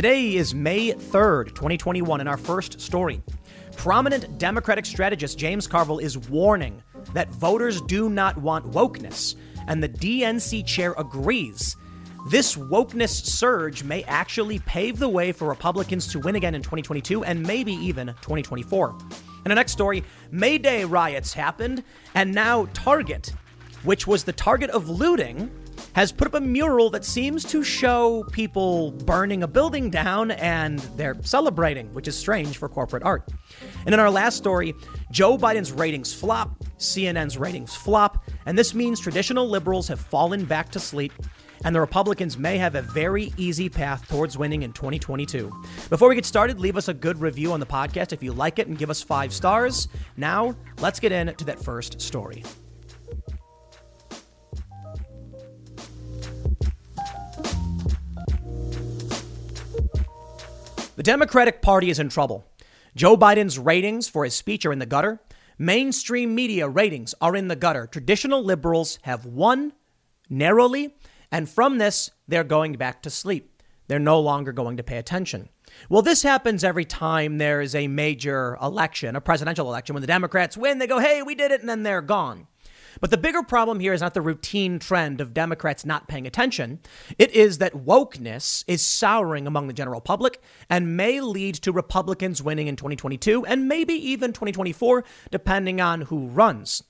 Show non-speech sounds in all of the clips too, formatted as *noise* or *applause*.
Today is May 3rd, 2021, and our first story. Prominent Democratic strategist James Carville is warning that voters do not want wokeness, and the DNC chair agrees. This wokeness surge may actually pave the way for Republicans to win again in 2022 and maybe even 2024. In the next story, May Day riots happened, and now Target, which was the target of looting, has put up a mural that seems to show people burning a building down and they're celebrating, which is strange for corporate art. And in our last story, Joe Biden's ratings flop, CNN's ratings flop, and this means traditional liberals have fallen back to sleep and the Republicans may have a very easy path towards winning in 2022. Before we get started, leave us a good review on the podcast if you like it and give us five stars. Now, let's get into that first story. The Democratic Party is in trouble. Joe Biden's ratings for his speech are in the gutter. Mainstream media ratings are in the gutter. Traditional liberals have won narrowly, and from this, they're going back to sleep. They're no longer going to pay attention. Well, this happens every time there is a major election, a presidential election. When the Democrats win, they go, hey, we did it, and then they're gone. But the bigger problem here is not the routine trend of Democrats not paying attention. It is that wokeness is souring among the general public and may lead to Republicans winning in 2022 and maybe even 2024, depending on who runs.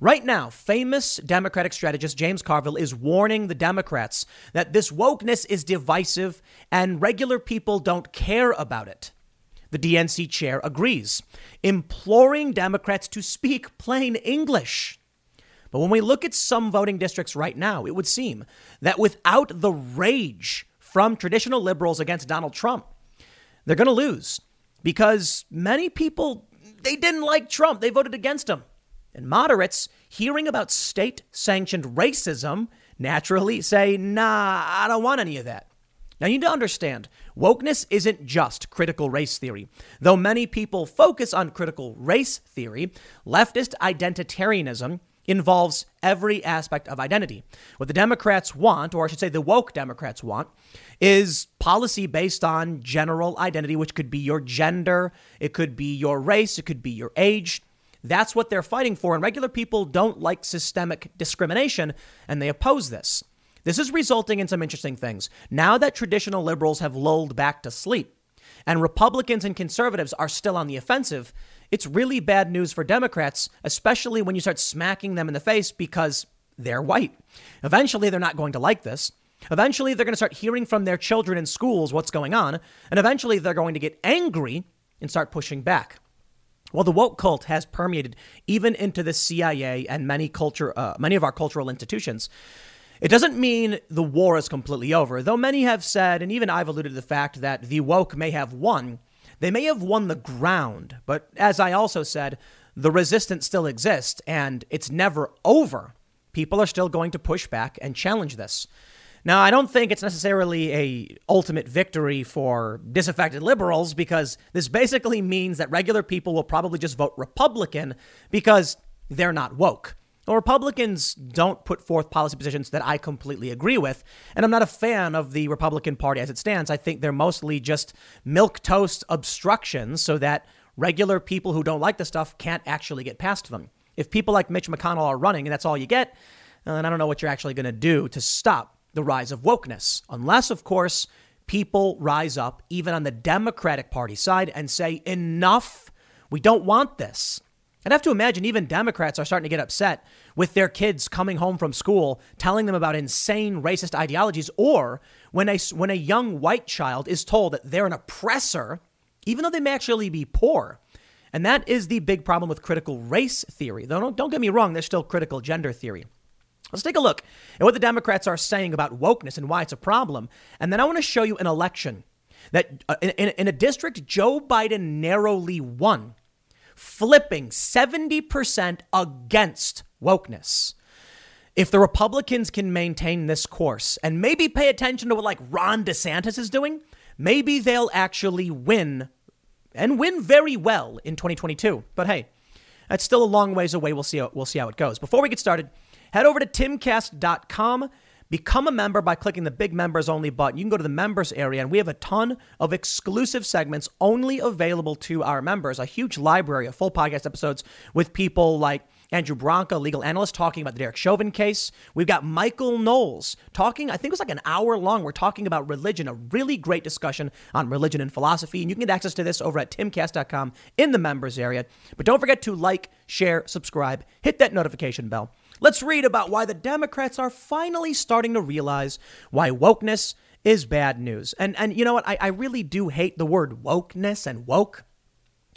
Right now, famous Democratic strategist James Carville is warning the Democrats that this wokeness is divisive and regular people don't care about it. The DNC chair agrees, imploring Democrats to speak plain English. But when we look at some voting districts right now, it would seem that without the rage from traditional liberals against Donald Trump, they're going to lose because many people they didn't like Trump. They voted against him. And moderates hearing about state-sanctioned racism naturally say, "Nah, I don't want any of that." Now, you need to understand wokeness isn't just critical race theory. Though many people focus on critical race theory, leftist identitarianism involves every aspect of identity. What the Democrats want, or I should say the woke Democrats want, is policy based on general identity, which could be your gender, it could be your race, it could be your age. That's what they're fighting for. And regular people don't like systemic discrimination, and they oppose this. This is resulting in some interesting things. Now that traditional liberals have lulled back to sleep, and Republicans and conservatives are still on the offensive, it's really bad news for Democrats, especially when you start smacking them in the face because they're white. Eventually, they're not going to like this. Eventually, they're going to start hearing from their children in schools what's going on. And eventually, they're going to get angry and start pushing back. Well, the woke cult has permeated even into the CIA and many culture, uh, many of our cultural institutions. It doesn't mean the war is completely over, though many have said, and even I've alluded to the fact that the woke may have won. They may have won the ground, but as I also said, the resistance still exists and it's never over. People are still going to push back and challenge this. Now, I don't think it's necessarily a ultimate victory for disaffected liberals because this basically means that regular people will probably just vote Republican because they're not woke. Well, Republicans don't put forth policy positions that I completely agree with. And I'm not a fan of the Republican Party as it stands. I think they're mostly just milk toast obstructions so that regular people who don't like the stuff can't actually get past them. If people like Mitch McConnell are running and that's all you get, then I don't know what you're actually going to do to stop the rise of wokeness. Unless, of course, people rise up, even on the Democratic Party side, and say, enough, we don't want this. I'd have to imagine even Democrats are starting to get upset with their kids coming home from school telling them about insane racist ideologies, or when a, when a young white child is told that they're an oppressor, even though they may actually be poor. And that is the big problem with critical race theory. Though don't, don't get me wrong, there's still critical gender theory. Let's take a look at what the Democrats are saying about wokeness and why it's a problem. And then I want to show you an election that uh, in, in a district Joe Biden narrowly won flipping 70% against wokeness. If the Republicans can maintain this course and maybe pay attention to what like Ron DeSantis is doing, maybe they'll actually win and win very well in 2022. But hey, that's still a long ways away. We'll see how, we'll see how it goes. Before we get started, head over to timcast.com. Become a member by clicking the big members only button. You can go to the members area, and we have a ton of exclusive segments only available to our members. A huge library of full podcast episodes with people like Andrew Branca, legal analyst, talking about the Derek Chauvin case. We've got Michael Knowles talking, I think it was like an hour long. We're talking about religion, a really great discussion on religion and philosophy. And you can get access to this over at timcast.com in the members area. But don't forget to like, share, subscribe, hit that notification bell. Let's read about why the Democrats are finally starting to realize why wokeness is bad news. And and you know what? I, I really do hate the word wokeness and woke.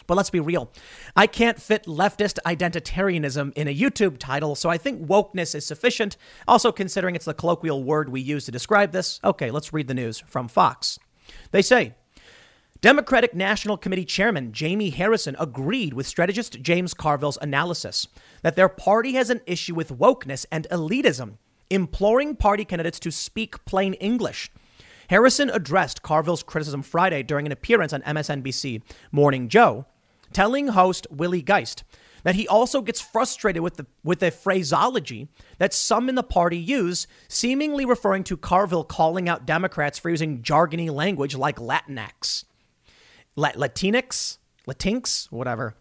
But let's be real. I can't fit leftist identitarianism in a YouTube title, so I think wokeness is sufficient. Also, considering it's the colloquial word we use to describe this. Okay, let's read the news from Fox. They say Democratic National Committee Chairman Jamie Harrison agreed with strategist James Carville's analysis that their party has an issue with wokeness and elitism, imploring party candidates to speak plain English. Harrison addressed Carville's criticism Friday during an appearance on MSNBC Morning Joe, telling host Willie Geist that he also gets frustrated with the with the phraseology that some in the party use, seemingly referring to Carville calling out Democrats for using jargony language like Latinx. Latinx, Latinx, whatever.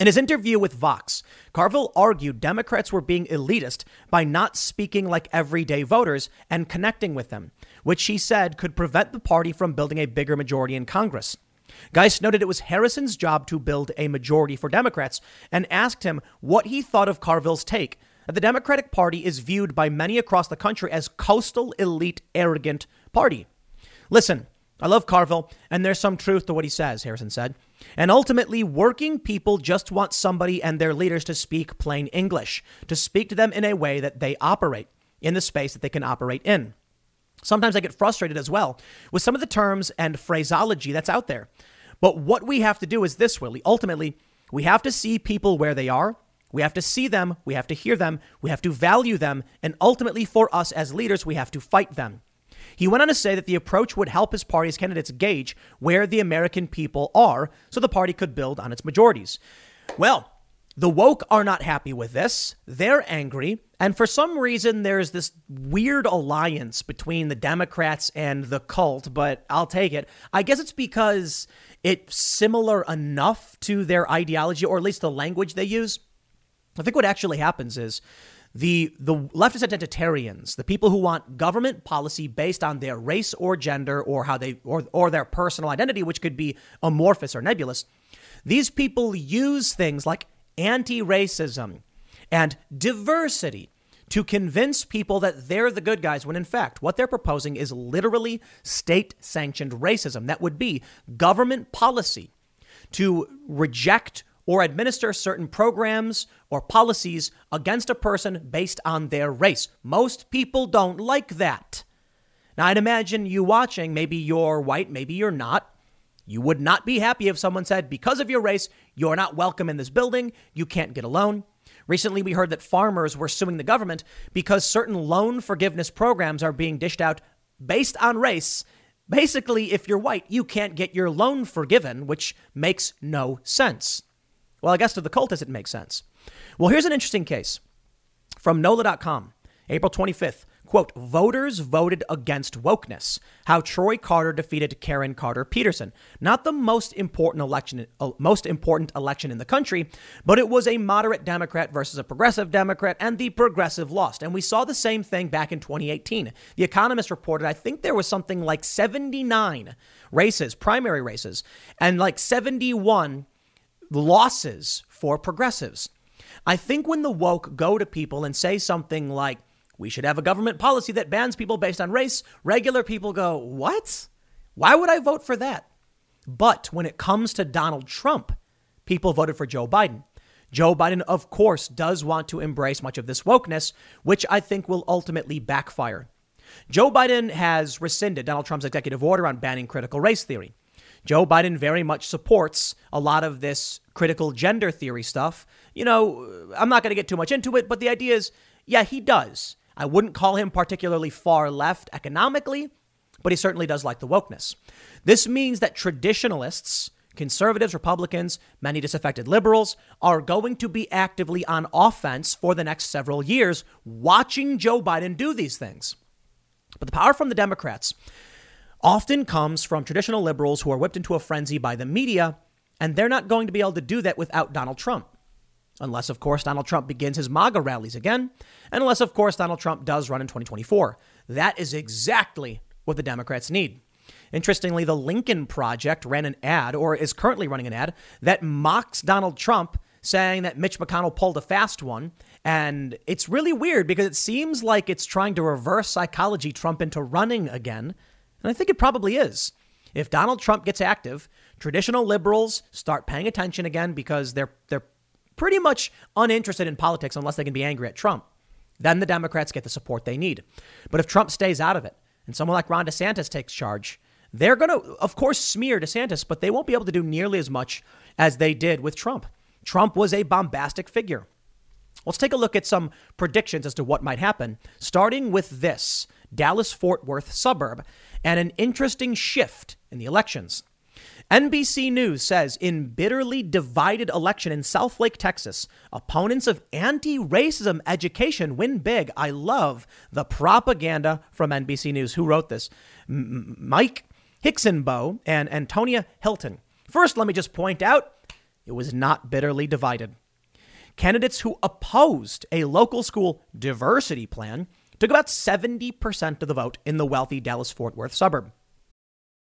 In his interview with Vox, Carville argued Democrats were being elitist by not speaking like everyday voters and connecting with them, which he said could prevent the party from building a bigger majority in Congress. Geist noted it was Harrison's job to build a majority for Democrats and asked him what he thought of Carville's take that the Democratic Party is viewed by many across the country as coastal elite arrogant party. Listen, I love Carville, and there's some truth to what he says, Harrison said. And ultimately, working people just want somebody and their leaders to speak plain English, to speak to them in a way that they operate in the space that they can operate in. Sometimes I get frustrated as well with some of the terms and phraseology that's out there. But what we have to do is this, Willie. Ultimately, we have to see people where they are. We have to see them. We have to hear them. We have to value them. And ultimately, for us as leaders, we have to fight them. He went on to say that the approach would help his party's candidates gauge where the American people are so the party could build on its majorities. Well, the woke are not happy with this. They're angry. And for some reason, there's this weird alliance between the Democrats and the cult, but I'll take it. I guess it's because it's similar enough to their ideology, or at least the language they use. I think what actually happens is the the leftist identitarians, the people who want government policy based on their race or gender or how they or or their personal identity, which could be amorphous or nebulous, these people use things like anti-racism and diversity to convince people that they're the good guys when in fact what they're proposing is literally state sanctioned racism. That would be government policy to reject or administer certain programs or policies against a person based on their race. Most people don't like that. Now, I'd imagine you watching, maybe you're white, maybe you're not. You would not be happy if someone said, because of your race, you're not welcome in this building, you can't get a loan. Recently, we heard that farmers were suing the government because certain loan forgiveness programs are being dished out based on race. Basically, if you're white, you can't get your loan forgiven, which makes no sense. Well, I guess to the cultists, it makes sense. Well, here's an interesting case from NOLA.com, April 25th. Quote, voters voted against wokeness. How Troy Carter defeated Karen Carter Peterson. Not the most important election, uh, most important election in the country, but it was a moderate Democrat versus a progressive Democrat, and the progressive lost. And we saw the same thing back in 2018. The Economist reported, I think there was something like 79 races, primary races, and like 71 losses for progressives. I think when the woke go to people and say something like, we should have a government policy that bans people based on race, regular people go, what? Why would I vote for that? But when it comes to Donald Trump, people voted for Joe Biden. Joe Biden, of course, does want to embrace much of this wokeness, which I think will ultimately backfire. Joe Biden has rescinded Donald Trump's executive order on banning critical race theory. Joe Biden very much supports a lot of this critical gender theory stuff. You know, I'm not going to get too much into it, but the idea is yeah, he does. I wouldn't call him particularly far left economically, but he certainly does like the wokeness. This means that traditionalists, conservatives, Republicans, many disaffected liberals are going to be actively on offense for the next several years, watching Joe Biden do these things. But the power from the Democrats often comes from traditional liberals who are whipped into a frenzy by the media, and they're not going to be able to do that without Donald Trump. Unless, of course, Donald Trump begins his MAGA rallies again, and unless, of course, Donald Trump does run in 2024. That is exactly what the Democrats need. Interestingly, the Lincoln Project ran an ad, or is currently running an ad, that mocks Donald Trump, saying that Mitch McConnell pulled a fast one. And it's really weird because it seems like it's trying to reverse psychology Trump into running again. And I think it probably is. If Donald Trump gets active, traditional liberals start paying attention again because they're they're pretty much uninterested in politics unless they can be angry at Trump. Then the Democrats get the support they need. But if Trump stays out of it and someone like Ron DeSantis takes charge, they're going to, of course, smear DeSantis, but they won't be able to do nearly as much as they did with Trump. Trump was a bombastic figure. Let's take a look at some predictions as to what might happen, starting with this Dallas Fort Worth suburb and an interesting shift in the elections. NBC News says in bitterly divided election in Southlake, Texas, opponents of anti-racism education win big. I love the propaganda from NBC News. Who wrote this? M- Mike Hixenbaugh and Antonia Hilton. First, let me just point out it was not bitterly divided. Candidates who opposed a local school diversity plan took about 70% of the vote in the wealthy Dallas Fort Worth suburb.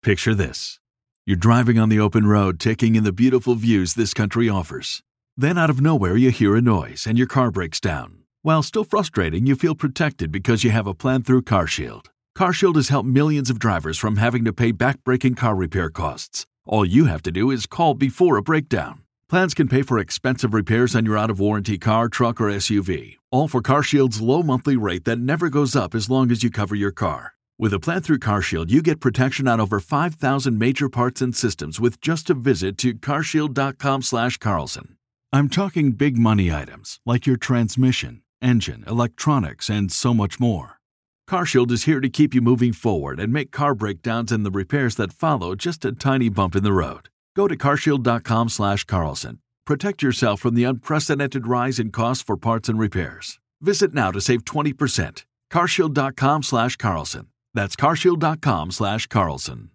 Picture this you're driving on the open road, taking in the beautiful views this country offers. Then, out of nowhere, you hear a noise and your car breaks down. While still frustrating, you feel protected because you have a plan through CarShield. CarShield has helped millions of drivers from having to pay back-breaking car repair costs. All you have to do is call before a breakdown. Plans can pay for expensive repairs on your out-of-warranty car, truck, or SUV. All for CarShield's low monthly rate that never goes up as long as you cover your car. With a plan through CarShield, you get protection on over 5,000 major parts and systems with just a visit to carshield.com/carlson. I'm talking big money items like your transmission, engine, electronics, and so much more. CarShield is here to keep you moving forward and make car breakdowns and the repairs that follow just a tiny bump in the road. Go to carshield.com slash Carlson. Protect yourself from the unprecedented rise in costs for parts and repairs. Visit now to save 20%. Carshield.com slash Carlson. That's carshield.com slash Carlson.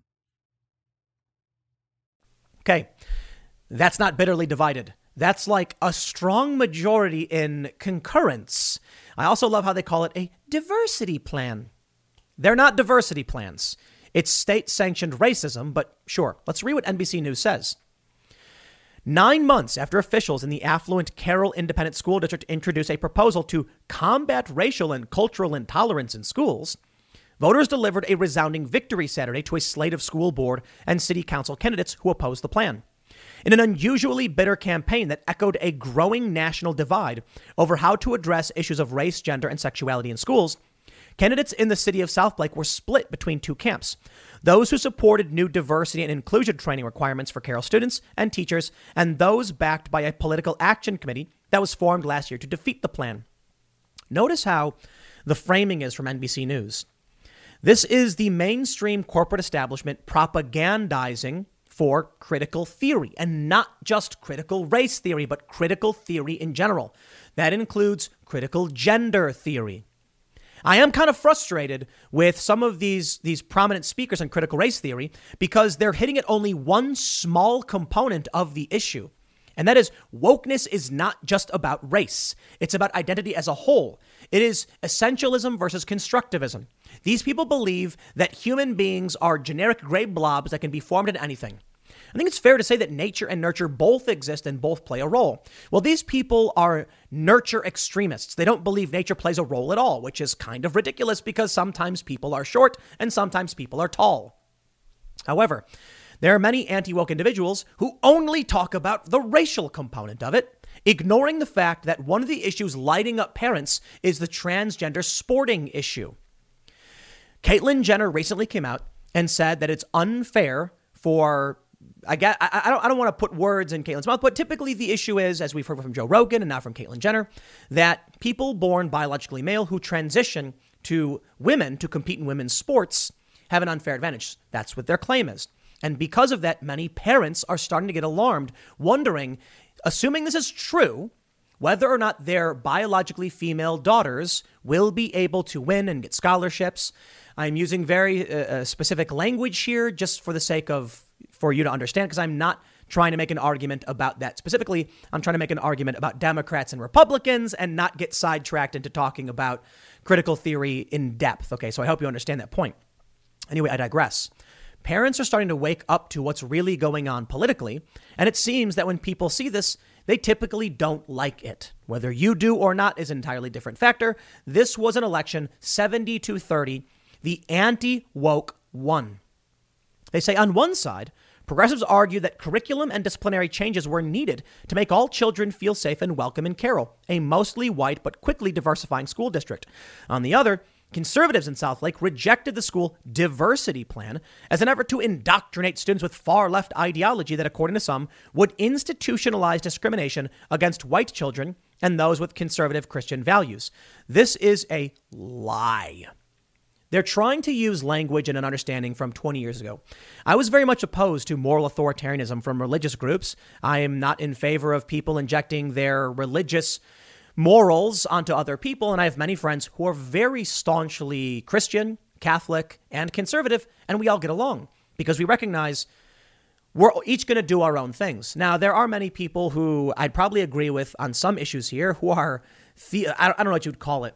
Okay. That's not bitterly divided. That's like a strong majority in concurrence. I also love how they call it a diversity plan. They're not diversity plans. It's state sanctioned racism, but sure, let's read what NBC News says. Nine months after officials in the affluent Carroll Independent School District introduced a proposal to combat racial and cultural intolerance in schools, voters delivered a resounding victory Saturday to a slate of school board and city council candidates who opposed the plan in an unusually bitter campaign that echoed a growing national divide over how to address issues of race, gender, and sexuality in schools. Candidates in the city of South Southlake were split between two camps those who supported new diversity and inclusion training requirements for Carroll students and teachers, and those backed by a political action committee that was formed last year to defeat the plan. Notice how the framing is from NBC News. This is the mainstream corporate establishment propagandizing for critical theory and not just critical race theory, but critical theory in general. That includes critical gender theory. I am kind of frustrated with some of these, these prominent speakers on critical race theory because they're hitting at only one small component of the issue. And that is wokeness is not just about race. It's about identity as a whole. It is essentialism versus constructivism. These people believe that human beings are generic gray blobs that can be formed into anything. I think it's fair to say that nature and nurture both exist and both play a role. Well, these people are nurture extremists. They don't believe nature plays a role at all, which is kind of ridiculous because sometimes people are short and sometimes people are tall. However, there are many anti woke individuals who only talk about the racial component of it, ignoring the fact that one of the issues lighting up parents is the transgender sporting issue. Caitlyn Jenner recently came out and said that it's unfair for I get I, I don't I don't want to put words in Caitlyn's mouth, but typically the issue is, as we've heard from Joe Rogan and now from Caitlyn Jenner, that people born biologically male who transition to women to compete in women's sports have an unfair advantage. That's what their claim is. And because of that, many parents are starting to get alarmed, wondering, assuming this is true, whether or not their biologically female daughters will be able to win and get scholarships. I'm using very uh, uh specific language here just for the sake of for you to understand because I'm not trying to make an argument about that specifically. I'm trying to make an argument about Democrats and Republicans and not get sidetracked into talking about critical theory in depth. Okay, so I hope you understand that point. Anyway, I digress. Parents are starting to wake up to what's really going on politically, and it seems that when people see this, they typically don't like it. Whether you do or not is an entirely different factor. This was an election 70 to 30. The anti woke won. They say on one side, progressives argue that curriculum and disciplinary changes were needed to make all children feel safe and welcome in Carroll, a mostly white but quickly diversifying school district. On the other, Conservatives in Southlake rejected the school diversity plan as an effort to indoctrinate students with far left ideology that, according to some, would institutionalize discrimination against white children and those with conservative Christian values. This is a lie. They're trying to use language and an understanding from 20 years ago. I was very much opposed to moral authoritarianism from religious groups. I am not in favor of people injecting their religious morals onto other people. And I have many friends who are very staunchly Christian, Catholic, and conservative, and we all get along because we recognize we're each going to do our own things. Now, there are many people who I'd probably agree with on some issues here who are, the, I don't know what you'd call it,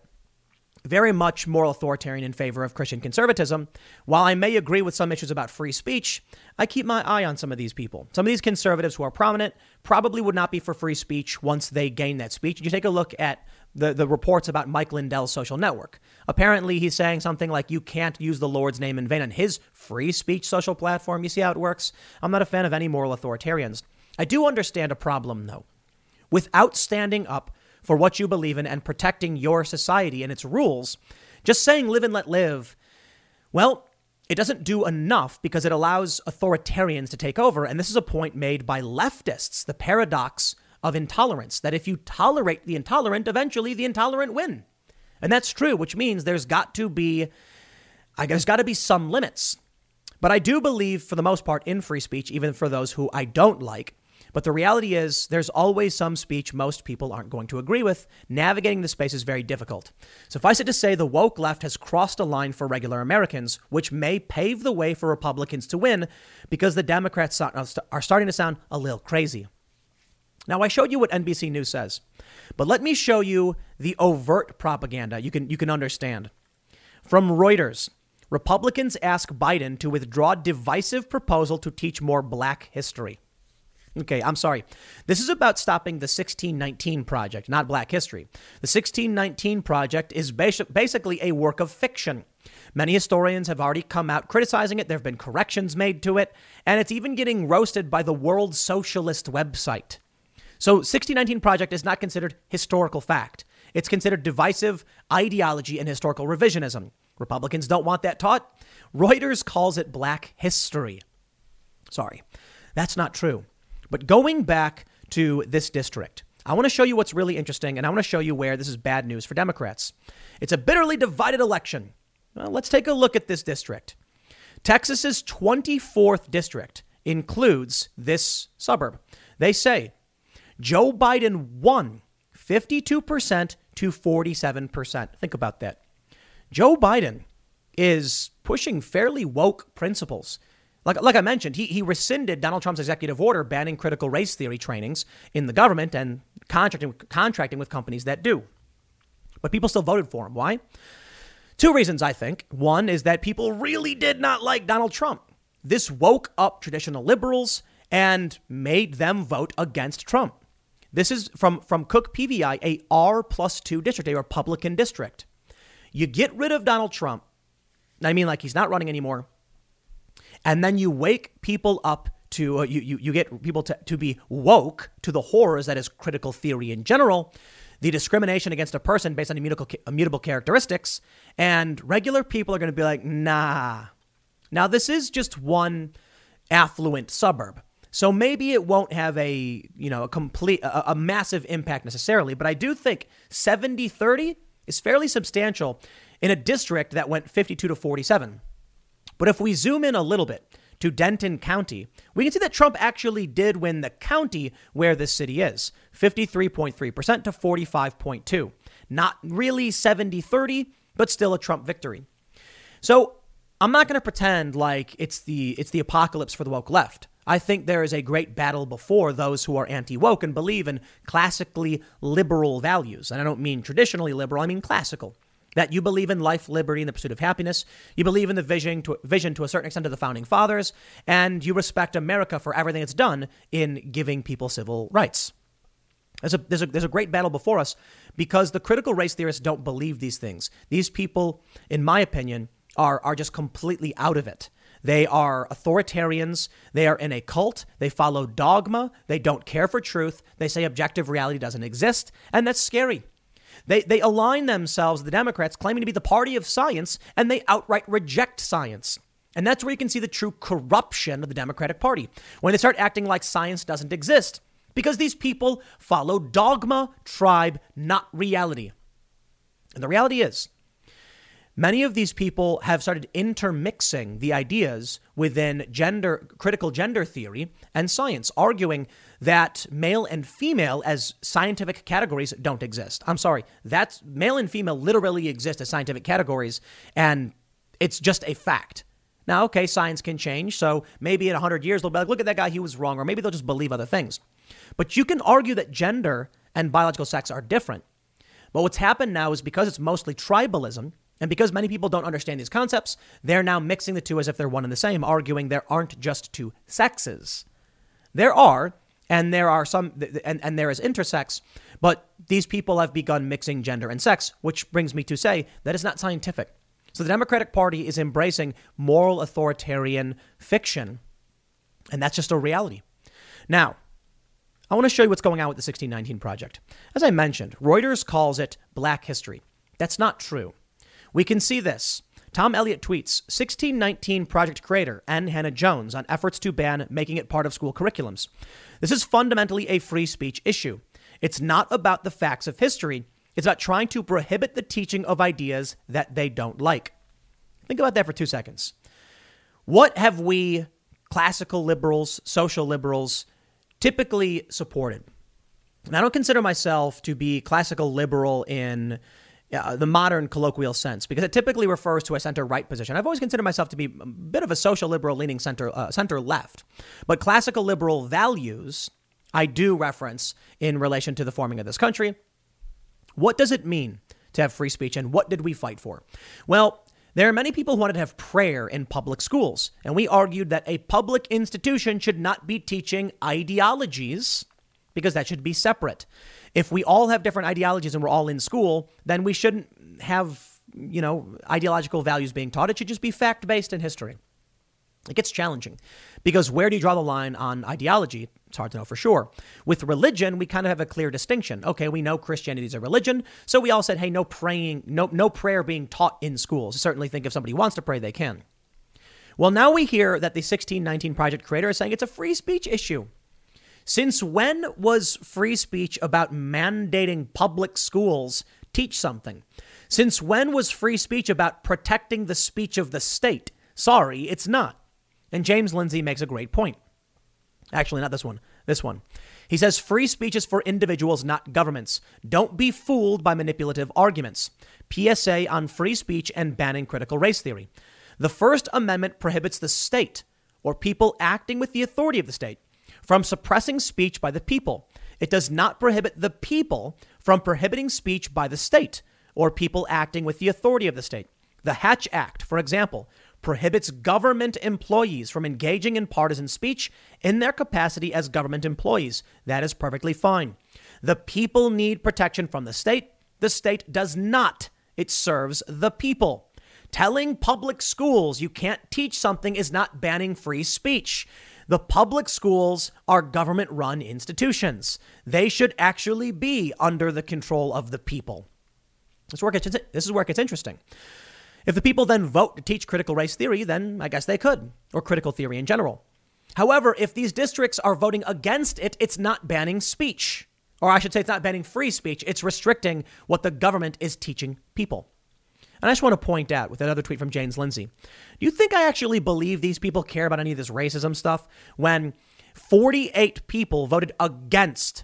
very much moral authoritarian in favor of Christian conservatism. While I may agree with some issues about free speech, I keep my eye on some of these people. Some of these conservatives who are prominent probably would not be for free speech once they gain that speech. You take a look at the, the reports about Mike Lindell's social network. Apparently, he's saying something like, you can't use the Lord's name in vain on his free speech social platform. You see how it works? I'm not a fan of any moral authoritarians. I do understand a problem, though. Without standing up for what you believe in and protecting your society and its rules, just saying live and let live, well, it doesn't do enough because it allows authoritarians to take over. And this is a point made by leftists the paradox of intolerance that if you tolerate the intolerant, eventually the intolerant win. And that's true, which means there's got to be, I there's got to be some limits. But I do believe, for the most part, in free speech, even for those who I don't like. But the reality is, there's always some speech most people aren't going to agree with. Navigating the space is very difficult. Suffice it to say, the woke left has crossed a line for regular Americans, which may pave the way for Republicans to win because the Democrats are starting to sound a little crazy. Now, I showed you what NBC News says, but let me show you the overt propaganda you can, you can understand. From Reuters, Republicans ask Biden to withdraw divisive proposal to teach more black history. Okay, I'm sorry. This is about stopping the 1619 Project, not Black History. The 1619 Project is basically a work of fiction. Many historians have already come out criticizing it. There have been corrections made to it, and it's even getting roasted by the World Socialist website. So, 1619 Project is not considered historical fact. It's considered divisive ideology and historical revisionism. Republicans don't want that taught. Reuters calls it black history. Sorry, that's not true. But going back to this district, I want to show you what's really interesting, and I want to show you where this is bad news for Democrats. It's a bitterly divided election. Well, let's take a look at this district. Texas's 24th district includes this suburb. They say Joe Biden won 52% to 47%. Think about that. Joe Biden is pushing fairly woke principles. Like, like I mentioned, he, he rescinded Donald Trump's executive order banning critical race theory trainings in the government and contracting, contracting with companies that do. But people still voted for him. Why? Two reasons, I think. One is that people really did not like Donald Trump. This woke up traditional liberals and made them vote against Trump. This is from, from Cook PVI, a R plus two district, a Republican district. You get rid of Donald Trump. I mean, like he's not running anymore and then you wake people up to uh, you, you you get people to, to be woke to the horrors that is critical theory in general the discrimination against a person based on immutable, immutable characteristics and regular people are going to be like nah. Now this is just one affluent suburb. So maybe it won't have a you know a complete a, a massive impact necessarily but i do think 70 30 is fairly substantial in a district that went 52 to 47 but if we zoom in a little bit to Denton County, we can see that Trump actually did win the county where this city is 53.3% to 45.2. Not really 70 30, but still a Trump victory. So I'm not going to pretend like it's the it's the apocalypse for the woke left. I think there is a great battle before those who are anti woke and believe in classically liberal values. And I don't mean traditionally liberal, I mean classical. That you believe in life, liberty, and the pursuit of happiness. You believe in the vision to, vision to a certain extent of the founding fathers, and you respect America for everything it's done in giving people civil rights. There's a, there's, a, there's a great battle before us because the critical race theorists don't believe these things. These people, in my opinion, are, are just completely out of it. They are authoritarians. They are in a cult. They follow dogma. They don't care for truth. They say objective reality doesn't exist. And that's scary. They, they align themselves, the Democrats, claiming to be the party of science, and they outright reject science. And that's where you can see the true corruption of the Democratic Party when they start acting like science doesn't exist because these people follow dogma, tribe, not reality. And the reality is, many of these people have started intermixing the ideas within gender critical gender theory and science, arguing that male and female as scientific categories don't exist. I'm sorry, that's male and female literally exist as scientific categories, and it's just a fact. Now, okay, science can change, so maybe in 100 years they'll be like, look at that guy, he was wrong, or maybe they'll just believe other things. But you can argue that gender and biological sex are different. But what's happened now is because it's mostly tribalism, and because many people don't understand these concepts, they're now mixing the two as if they're one and the same, arguing there aren't just two sexes. There are, and there are some, and, and there is intersex, but these people have begun mixing gender and sex, which brings me to say that is not scientific. So the Democratic Party is embracing moral authoritarian fiction, and that's just a reality. Now, I want to show you what's going on with the 1619 Project. As I mentioned, Reuters calls it black history. That's not true. We can see this. Tom Elliott tweets 1619 Project creator N. Hannah Jones on efforts to ban making it part of school curriculums. This is fundamentally a free speech issue. It's not about the facts of history, it's about trying to prohibit the teaching of ideas that they don't like. Think about that for two seconds. What have we, classical liberals, social liberals, typically supported. And I don't consider myself to be classical liberal in uh, the modern colloquial sense because it typically refers to a center right position. I've always considered myself to be a bit of a social liberal leaning center uh, center left, but classical liberal values I do reference in relation to the forming of this country. What does it mean to have free speech and what did we fight for? Well, there are many people who wanted to have prayer in public schools, and we argued that a public institution should not be teaching ideologies because that should be separate. If we all have different ideologies and we're all in school, then we shouldn't have, you know, ideological values being taught. It should just be fact based in history. It gets challenging because where do you draw the line on ideology? It's hard to know for sure. With religion, we kind of have a clear distinction. Okay, we know Christianity is a religion, so we all said, hey, no praying, no, no prayer being taught in schools. I certainly think if somebody wants to pray, they can. Well, now we hear that the 1619 Project creator is saying it's a free speech issue. Since when was free speech about mandating public schools teach something? Since when was free speech about protecting the speech of the state? Sorry, it's not. And James Lindsay makes a great point. Actually, not this one. This one. He says free speech is for individuals, not governments. Don't be fooled by manipulative arguments. PSA on free speech and banning critical race theory. The First Amendment prohibits the state, or people acting with the authority of the state, from suppressing speech by the people. It does not prohibit the people from prohibiting speech by the state, or people acting with the authority of the state. The Hatch Act, for example, prohibits government employees from engaging in partisan speech in their capacity as government employees. That is perfectly fine. The people need protection from the state. The state does not. It serves the people. Telling public schools you can't teach something is not banning free speech. The public schools are government run institutions. They should actually be under the control of the people. This this is where it gets interesting. If the people then vote to teach critical race theory, then I guess they could, or critical theory in general. However, if these districts are voting against it, it's not banning speech. Or I should say, it's not banning free speech, it's restricting what the government is teaching people. And I just want to point out with another tweet from James Lindsay do you think I actually believe these people care about any of this racism stuff when 48 people voted against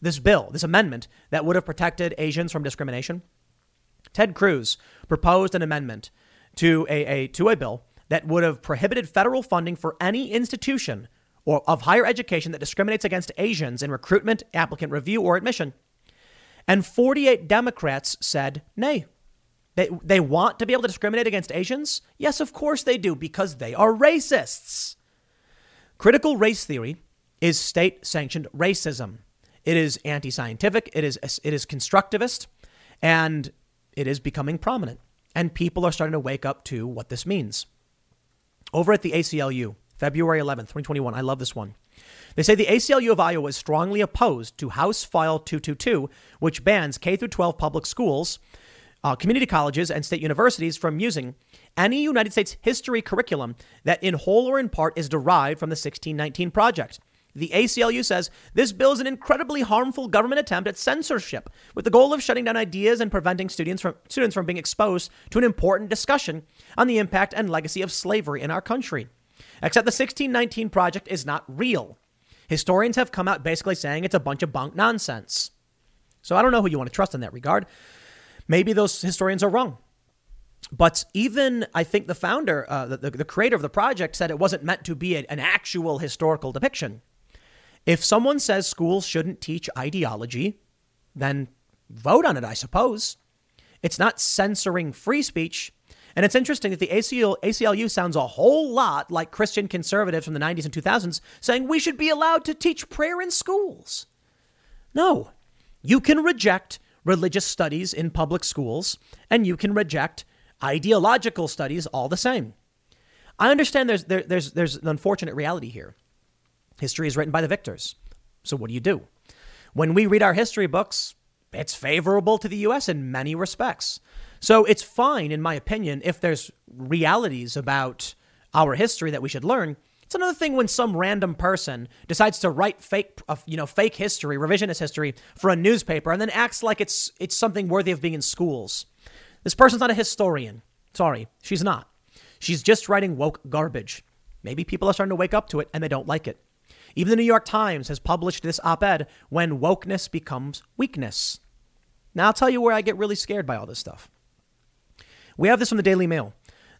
this bill, this amendment that would have protected Asians from discrimination? Ted Cruz proposed an amendment to a, a, to a bill that would have prohibited federal funding for any institution or of higher education that discriminates against Asians in recruitment, applicant review, or admission. And 48 Democrats said nay. They, they want to be able to discriminate against Asians? Yes, of course they do, because they are racists. Critical race theory is state sanctioned racism. It is anti scientific, it is, it is constructivist, and it is becoming prominent. And people are starting to wake up to what this means. Over at the ACLU, February 11th, 2021, I love this one. They say the ACLU of Iowa is strongly opposed to House File 222, which bans K 12 public schools, uh, community colleges, and state universities from using any United States history curriculum that, in whole or in part, is derived from the 1619 Project. The ACLU says this bill is an incredibly harmful government attempt at censorship with the goal of shutting down ideas and preventing students from, students from being exposed to an important discussion on the impact and legacy of slavery in our country. Except the 1619 Project is not real. Historians have come out basically saying it's a bunch of bunk nonsense. So I don't know who you want to trust in that regard. Maybe those historians are wrong. But even I think the founder, uh, the, the, creator of the project, said it wasn't meant to be an actual historical depiction. If someone says schools shouldn't teach ideology, then vote on it, I suppose. It's not censoring free speech. And it's interesting that the ACL, ACLU sounds a whole lot like Christian conservatives from the 90s and 2000s saying we should be allowed to teach prayer in schools. No, you can reject religious studies in public schools and you can reject ideological studies all the same. I understand there's, there, there's, there's an unfortunate reality here. History is written by the victors. So what do you do? When we read our history books, it's favorable to the US in many respects. So it's fine, in my opinion, if there's realities about our history that we should learn. It's another thing when some random person decides to write fake, uh, you know, fake history, revisionist history for a newspaper, and then acts like it's it's something worthy of being in schools. This person's not a historian. Sorry, she's not. She's just writing woke garbage. Maybe people are starting to wake up to it and they don't like it. Even the New York Times has published this op ed when wokeness becomes weakness. Now, I'll tell you where I get really scared by all this stuff. We have this from the Daily Mail.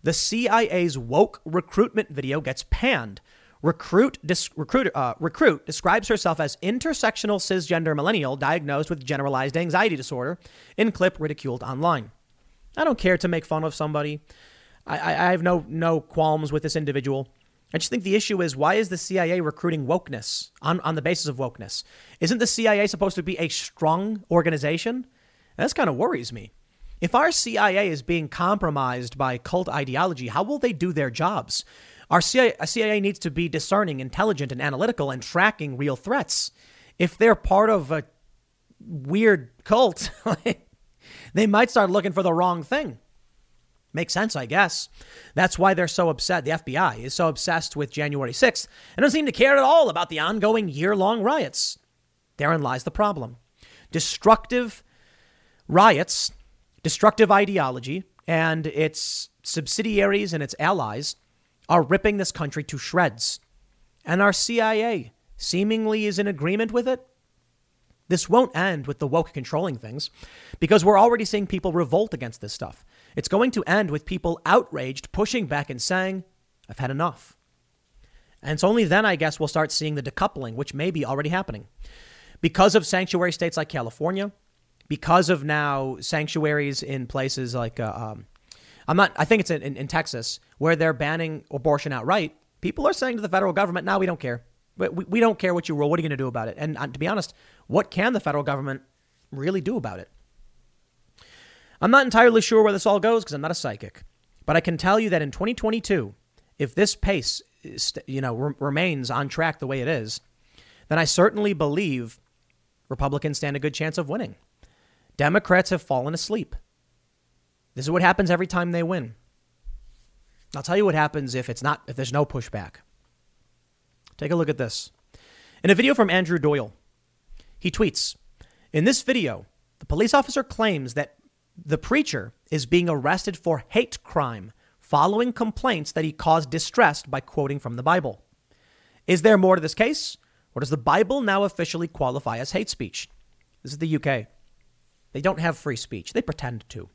The CIA's woke recruitment video gets panned. Recruit, dis, uh, recruit describes herself as intersectional cisgender millennial diagnosed with generalized anxiety disorder in clip ridiculed online. I don't care to make fun of somebody. I, I, I have no no qualms with this individual. I just think the issue is why is the CIA recruiting wokeness on, on the basis of wokeness? Isn't the CIA supposed to be a strong organization? That's kind of worries me. If our CIA is being compromised by cult ideology, how will they do their jobs? Our CIA, CIA needs to be discerning, intelligent, and analytical and tracking real threats. If they're part of a weird cult, *laughs* they might start looking for the wrong thing. Makes sense, I guess. That's why they're so upset. The FBI is so obsessed with January 6th and doesn't seem to care at all about the ongoing year long riots. Therein lies the problem. Destructive riots, destructive ideology, and its subsidiaries and its allies are ripping this country to shreds. And our CIA seemingly is in agreement with it. This won't end with the woke controlling things because we're already seeing people revolt against this stuff. It's going to end with people outraged, pushing back and saying, I've had enough. And it's only then, I guess, we'll start seeing the decoupling, which may be already happening. Because of sanctuary states like California, because of now sanctuaries in places like, uh, um, I'm not, I think it's in, in, Texas, where they're banning abortion outright, people are saying to the federal government, now we don't care. We, we, we don't care what you rule. What are you going to do about it? And uh, to be honest, what can the federal government really do about it? I'm not entirely sure where this all goes because I'm not a psychic, but I can tell you that in 2022, if this pace, you know, re- remains on track the way it is, then I certainly believe Republicans stand a good chance of winning. Democrats have fallen asleep. This is what happens every time they win. I'll tell you what happens if it's not if there's no pushback. Take a look at this. In a video from Andrew Doyle, he tweets, "In this video, the police officer claims that the preacher is being arrested for hate crime following complaints that he caused distress by quoting from the Bible. Is there more to this case, or does the Bible now officially qualify as hate speech? This is the UK. They don't have free speech, they pretend to.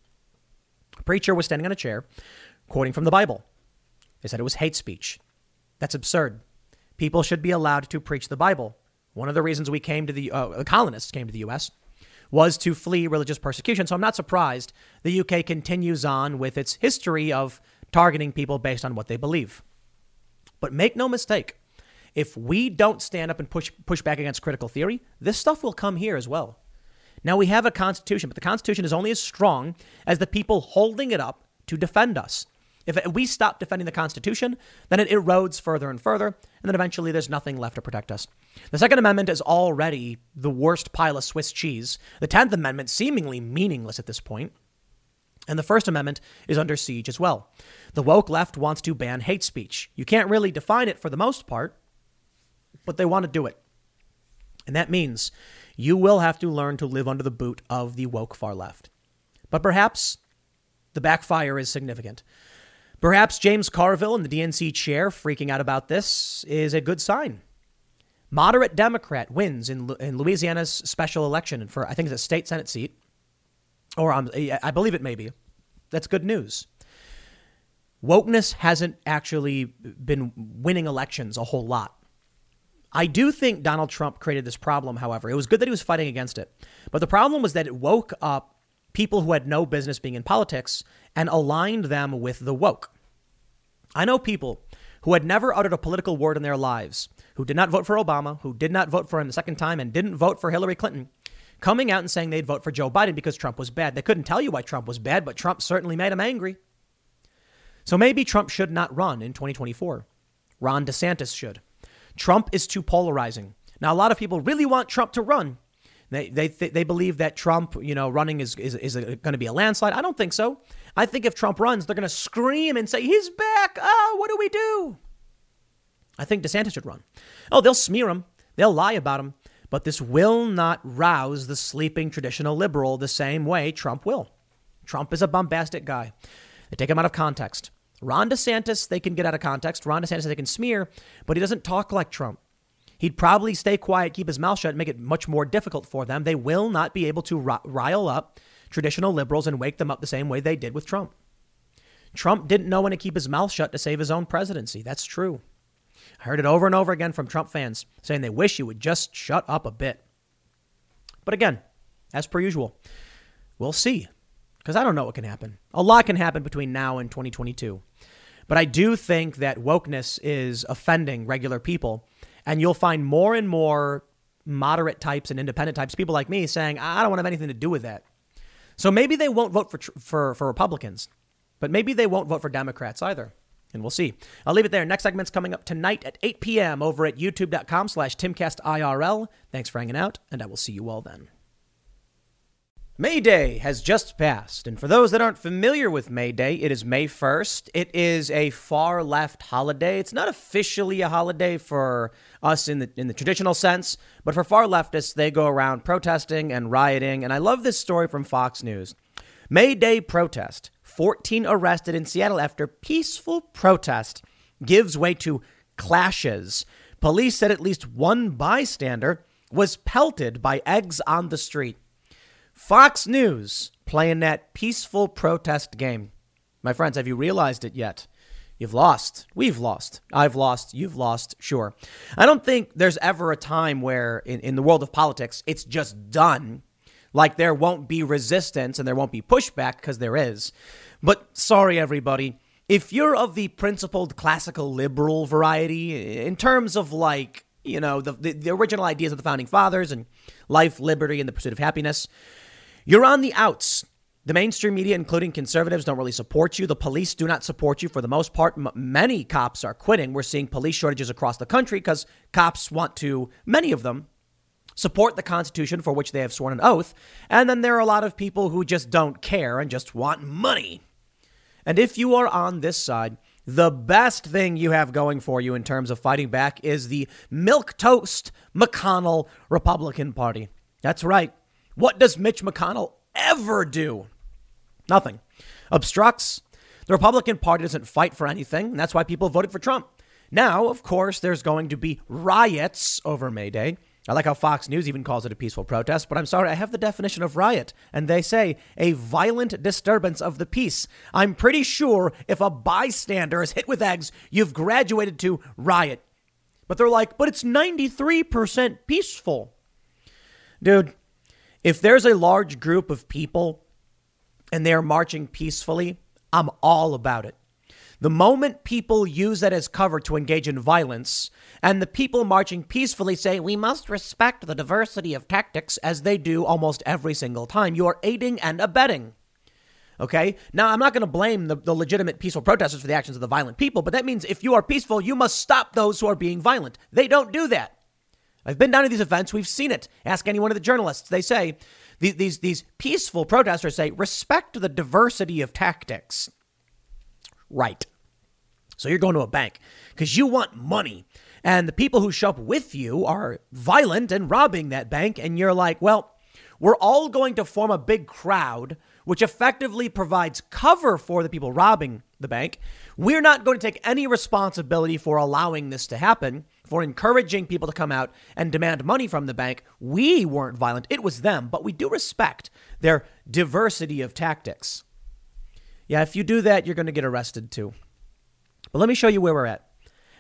A preacher was standing on a chair quoting from the Bible. They said it was hate speech. That's absurd. People should be allowed to preach the Bible. One of the reasons we came to the, uh, the colonists came to the U.S. was to flee religious persecution. So I'm not surprised the UK continues on with its history of targeting people based on what they believe. But make no mistake, if we don't stand up and push push back against critical theory, this stuff will come here as well. Now we have a constitution, but the constitution is only as strong as the people holding it up to defend us. If we stop defending the Constitution, then it erodes further and further, and then eventually there's nothing left to protect us. The Second Amendment is already the worst pile of Swiss cheese. The Tenth Amendment, seemingly meaningless at this point. And the First Amendment is under siege as well. The woke left wants to ban hate speech. You can't really define it for the most part, but they want to do it. And that means you will have to learn to live under the boot of the woke far left. But perhaps the backfire is significant. Perhaps James Carville and the DNC chair freaking out about this is a good sign. Moderate Democrat wins in, in Louisiana's special election for, I think it's a state Senate seat, or um, I believe it may be. That's good news. Wokeness hasn't actually been winning elections a whole lot. I do think Donald Trump created this problem, however. It was good that he was fighting against it. But the problem was that it woke up people who had no business being in politics and aligned them with the woke. I know people who had never uttered a political word in their lives, who did not vote for Obama, who did not vote for him the second time, and didn't vote for Hillary Clinton, coming out and saying they'd vote for Joe Biden because Trump was bad. They couldn't tell you why Trump was bad, but Trump certainly made them angry. So maybe Trump should not run in 2024. Ron DeSantis should. Trump is too polarizing. Now, a lot of people really want Trump to run. They, they, they believe that Trump, you know, running is, is, is going to be a landslide. I don't think so. I think if Trump runs, they're going to scream and say, he's back. Oh, what do we do? I think DeSantis should run. Oh, they'll smear him. They'll lie about him. But this will not rouse the sleeping traditional liberal the same way Trump will. Trump is a bombastic guy. They take him out of context. Ron DeSantis, they can get out of context. Ron DeSantis, they can smear, but he doesn't talk like Trump. He'd probably stay quiet, keep his mouth shut, and make it much more difficult for them. They will not be able to rile up traditional liberals and wake them up the same way they did with Trump. Trump didn't know when to keep his mouth shut to save his own presidency. That's true. I heard it over and over again from Trump fans saying they wish you would just shut up a bit. But again, as per usual, we'll see. Because I don't know what can happen. A lot can happen between now and 2022. But I do think that wokeness is offending regular people. And you'll find more and more moderate types and independent types, people like me, saying, I don't want to have anything to do with that. So maybe they won't vote for, for, for Republicans, but maybe they won't vote for Democrats either. And we'll see. I'll leave it there. Next segment's coming up tonight at 8 p.m. over at youtube.com slash timcastirl. Thanks for hanging out, and I will see you all then. May Day has just passed, and for those that aren't familiar with May Day, it is May 1st. It is a far left holiday. It's not officially a holiday for us in the in the traditional sense, but for far leftists, they go around protesting and rioting. And I love this story from Fox News. May Day protest. 14 arrested in Seattle after peaceful protest gives way to clashes. Police said at least one bystander was pelted by eggs on the street. Fox News playing that peaceful protest game. My friends, have you realized it yet? You've lost. We've lost. I've lost. You've lost. Sure. I don't think there's ever a time where, in, in the world of politics, it's just done. Like there won't be resistance and there won't be pushback because there is. But sorry, everybody. If you're of the principled classical liberal variety, in terms of like, you know, the, the, the original ideas of the founding fathers and life, liberty, and the pursuit of happiness, you're on the outs. The mainstream media, including conservatives, don't really support you. The police do not support you for the most part. M- many cops are quitting. We're seeing police shortages across the country because cops want to, many of them, support the Constitution for which they have sworn an oath. And then there are a lot of people who just don't care and just want money. And if you are on this side, the best thing you have going for you in terms of fighting back is the milk toast McConnell Republican Party. That's right. What does Mitch McConnell ever do? Nothing. Obstructs. The Republican Party doesn't fight for anything, and that's why people voted for Trump. Now, of course, there's going to be riots over May Day. I like how Fox News even calls it a peaceful protest, but I'm sorry, I have the definition of riot, and they say a violent disturbance of the peace. I'm pretty sure if a bystander is hit with eggs, you've graduated to riot. But they're like, but it's 93% peaceful. Dude, if there's a large group of people and they're marching peacefully, I'm all about it. The moment people use that as cover to engage in violence, and the people marching peacefully say, we must respect the diversity of tactics, as they do almost every single time, you are aiding and abetting. Okay? Now, I'm not going to blame the, the legitimate peaceful protesters for the actions of the violent people, but that means if you are peaceful, you must stop those who are being violent. They don't do that. I've been down to these events. We've seen it. Ask any one of the journalists. They say, these, these, peaceful protesters say, respect the diversity of tactics. Right. So you're going to a bank because you want money. And the people who show up with you are violent and robbing that bank. And you're like, well, we're all going to form a big crowd, which effectively provides cover for the people robbing the bank. We're not going to take any responsibility for allowing this to happen, for encouraging people to come out and demand money from the bank. We weren't violent, it was them, but we do respect their diversity of tactics. Yeah, if you do that, you're going to get arrested too. But let me show you where we're at.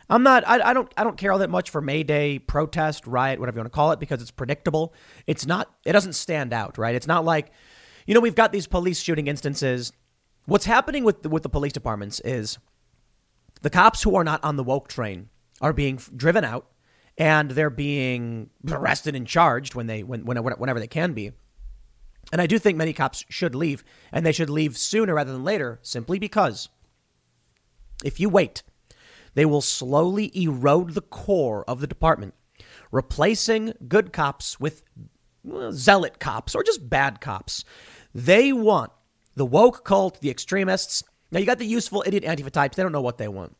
I'm not. I, I, don't. I don't care all that much for May Day protest, riot, whatever you want to call it, because it's predictable. It's not. It doesn't stand out, right? It's not like, you know, we've got these police shooting instances. What's happening with the, with the police departments is the cops who are not on the woke train are being driven out, and they're being arrested and charged when they when, when whenever they can be. And I do think many cops should leave, and they should leave sooner rather than later, simply because if you wait, they will slowly erode the core of the department, replacing good cops with zealot cops or just bad cops. They want the woke cult, the extremists. Now, you got the useful idiot Antifa types, they don't know what they want.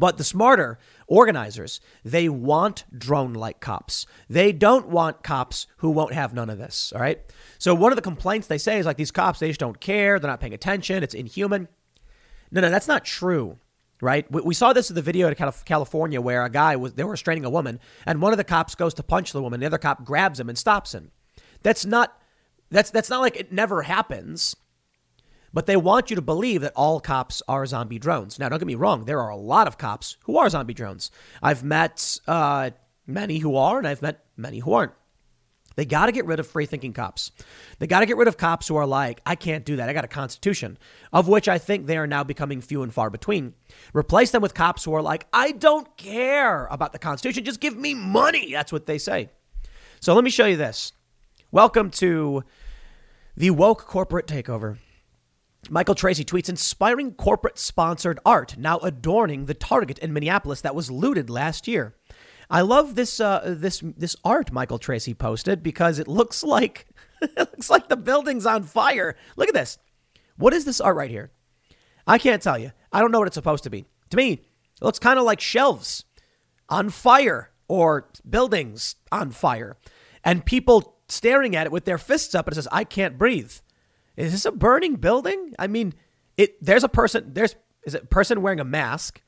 But the smarter organizers, they want drone like cops. They don't want cops who won't have none of this. All right. So, one of the complaints they say is like these cops, they just don't care. They're not paying attention. It's inhuman. No, no, that's not true. Right? We, we saw this in the video in California where a guy was, they were restraining a woman and one of the cops goes to punch the woman. The other cop grabs him and stops him. That's not, that's, that's not like it never happens. But they want you to believe that all cops are zombie drones. Now, don't get me wrong, there are a lot of cops who are zombie drones. I've met uh, many who are, and I've met many who aren't. They got to get rid of free thinking cops. They got to get rid of cops who are like, I can't do that. I got a constitution, of which I think they are now becoming few and far between. Replace them with cops who are like, I don't care about the constitution. Just give me money. That's what they say. So let me show you this. Welcome to the woke corporate takeover. Michael Tracy tweets inspiring corporate sponsored art now adorning the Target in Minneapolis that was looted last year. I love this uh, this this art Michael Tracy posted because it looks *laughs* like it looks like the building's on fire. Look at this. What is this art right here? I can't tell you. I don't know what it's supposed to be. To me, it looks kind of like shelves on fire or buildings on fire, and people staring at it with their fists up. And it says, "I can't breathe." Is this a burning building? I mean, it. There's a person. There's is a person wearing a mask.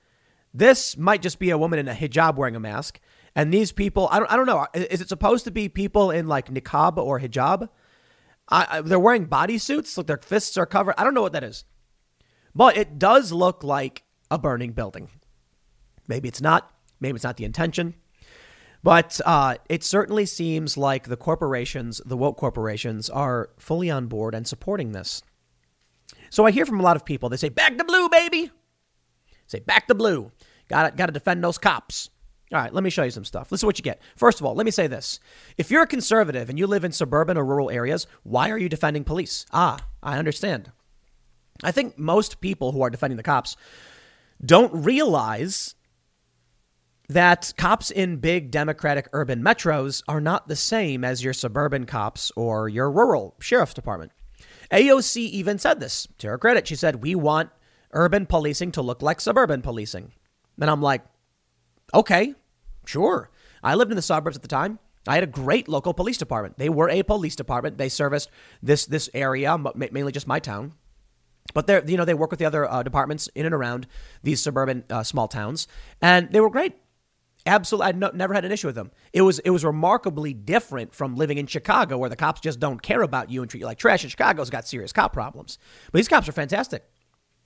This might just be a woman in a hijab wearing a mask. And these people, I don't, I don't know. Is it supposed to be people in like niqab or hijab? I, I, they're wearing bodysuits, like their fists are covered. I don't know what that is, but it does look like a burning building. Maybe it's not. Maybe it's not the intention. But uh, it certainly seems like the corporations, the woke corporations, are fully on board and supporting this. So I hear from a lot of people. They say, "Back the blue, baby." Say, "Back the blue." Got got to defend those cops. All right, let me show you some stuff. This is what you get. First of all, let me say this. If you're a conservative and you live in suburban or rural areas, why are you defending police? Ah, I understand. I think most people who are defending the cops don't realize that cops in big democratic urban metros are not the same as your suburban cops or your rural sheriff's department. AOC even said this to her credit. She said, We want urban policing to look like suburban policing. And I'm like, okay, Sure. I lived in the suburbs at the time. I had a great local police department. They were a police department. They serviced this this area, mainly just my town. But they're, you know, they work with the other uh, departments in and around these suburban uh, small towns, and they were great. Absolutely, I no, never had an issue with them. It was it was remarkably different from living in Chicago, where the cops just don't care about you and treat you like trash. And Chicago's got serious cop problems, but these cops are fantastic.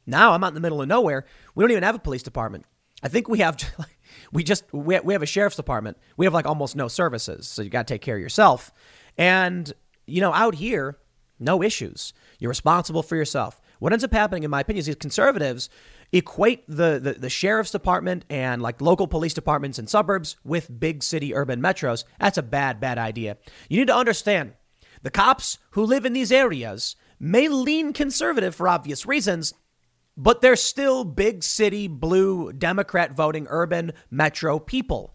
Now I'm out in the middle of nowhere. We don't even have a police department. I think we have *laughs* we just we we have a sheriff's department. We have like almost no services, so you got to take care of yourself. And you know, out here, no issues. You're responsible for yourself. What ends up happening, in my opinion, is these conservatives equate the, the, the, sheriff's department and like local police departments in suburbs with big city urban metros. That's a bad, bad idea. You need to understand the cops who live in these areas may lean conservative for obvious reasons, but they're still big city, blue, Democrat voting, urban, metro people.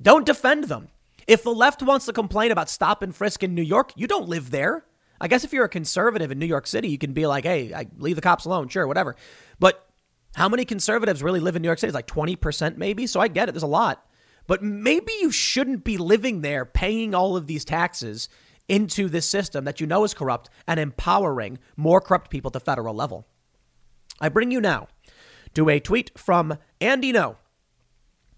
Don't defend them. If the left wants to complain about stop and frisk in New York, you don't live there. I guess if you're a conservative in New York City, you can be like, hey, I leave the cops alone, sure, whatever. But how many conservatives really live in New York City? It's like 20% maybe. So I get it. There's a lot. But maybe you shouldn't be living there paying all of these taxes into this system that you know is corrupt and empowering more corrupt people to federal level. I bring you now to a tweet from Andy Ngo.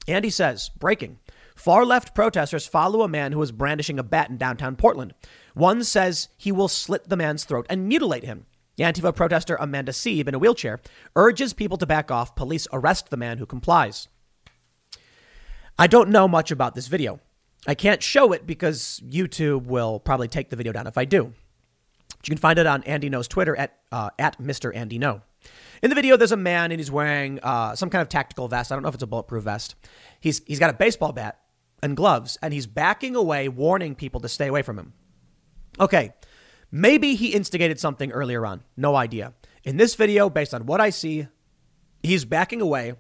Andy says, breaking. Far left protesters follow a man who is brandishing a bat in downtown Portland. One says he will slit the man's throat and mutilate him. Antifa protester Amanda Sieb, in a wheelchair, urges people to back off. Police arrest the man who complies. I don't know much about this video. I can't show it because YouTube will probably take the video down if I do. But you can find it on Andy Ngo's Twitter at, uh, at Mr. Andy Ngo. In the video, there's a man and he's wearing uh, some kind of tactical vest. I don't know if it's a bulletproof vest. He's, he's got a baseball bat and gloves, and he's backing away, warning people to stay away from him. Okay, maybe he instigated something earlier on. No idea. In this video, based on what I see, he's backing away,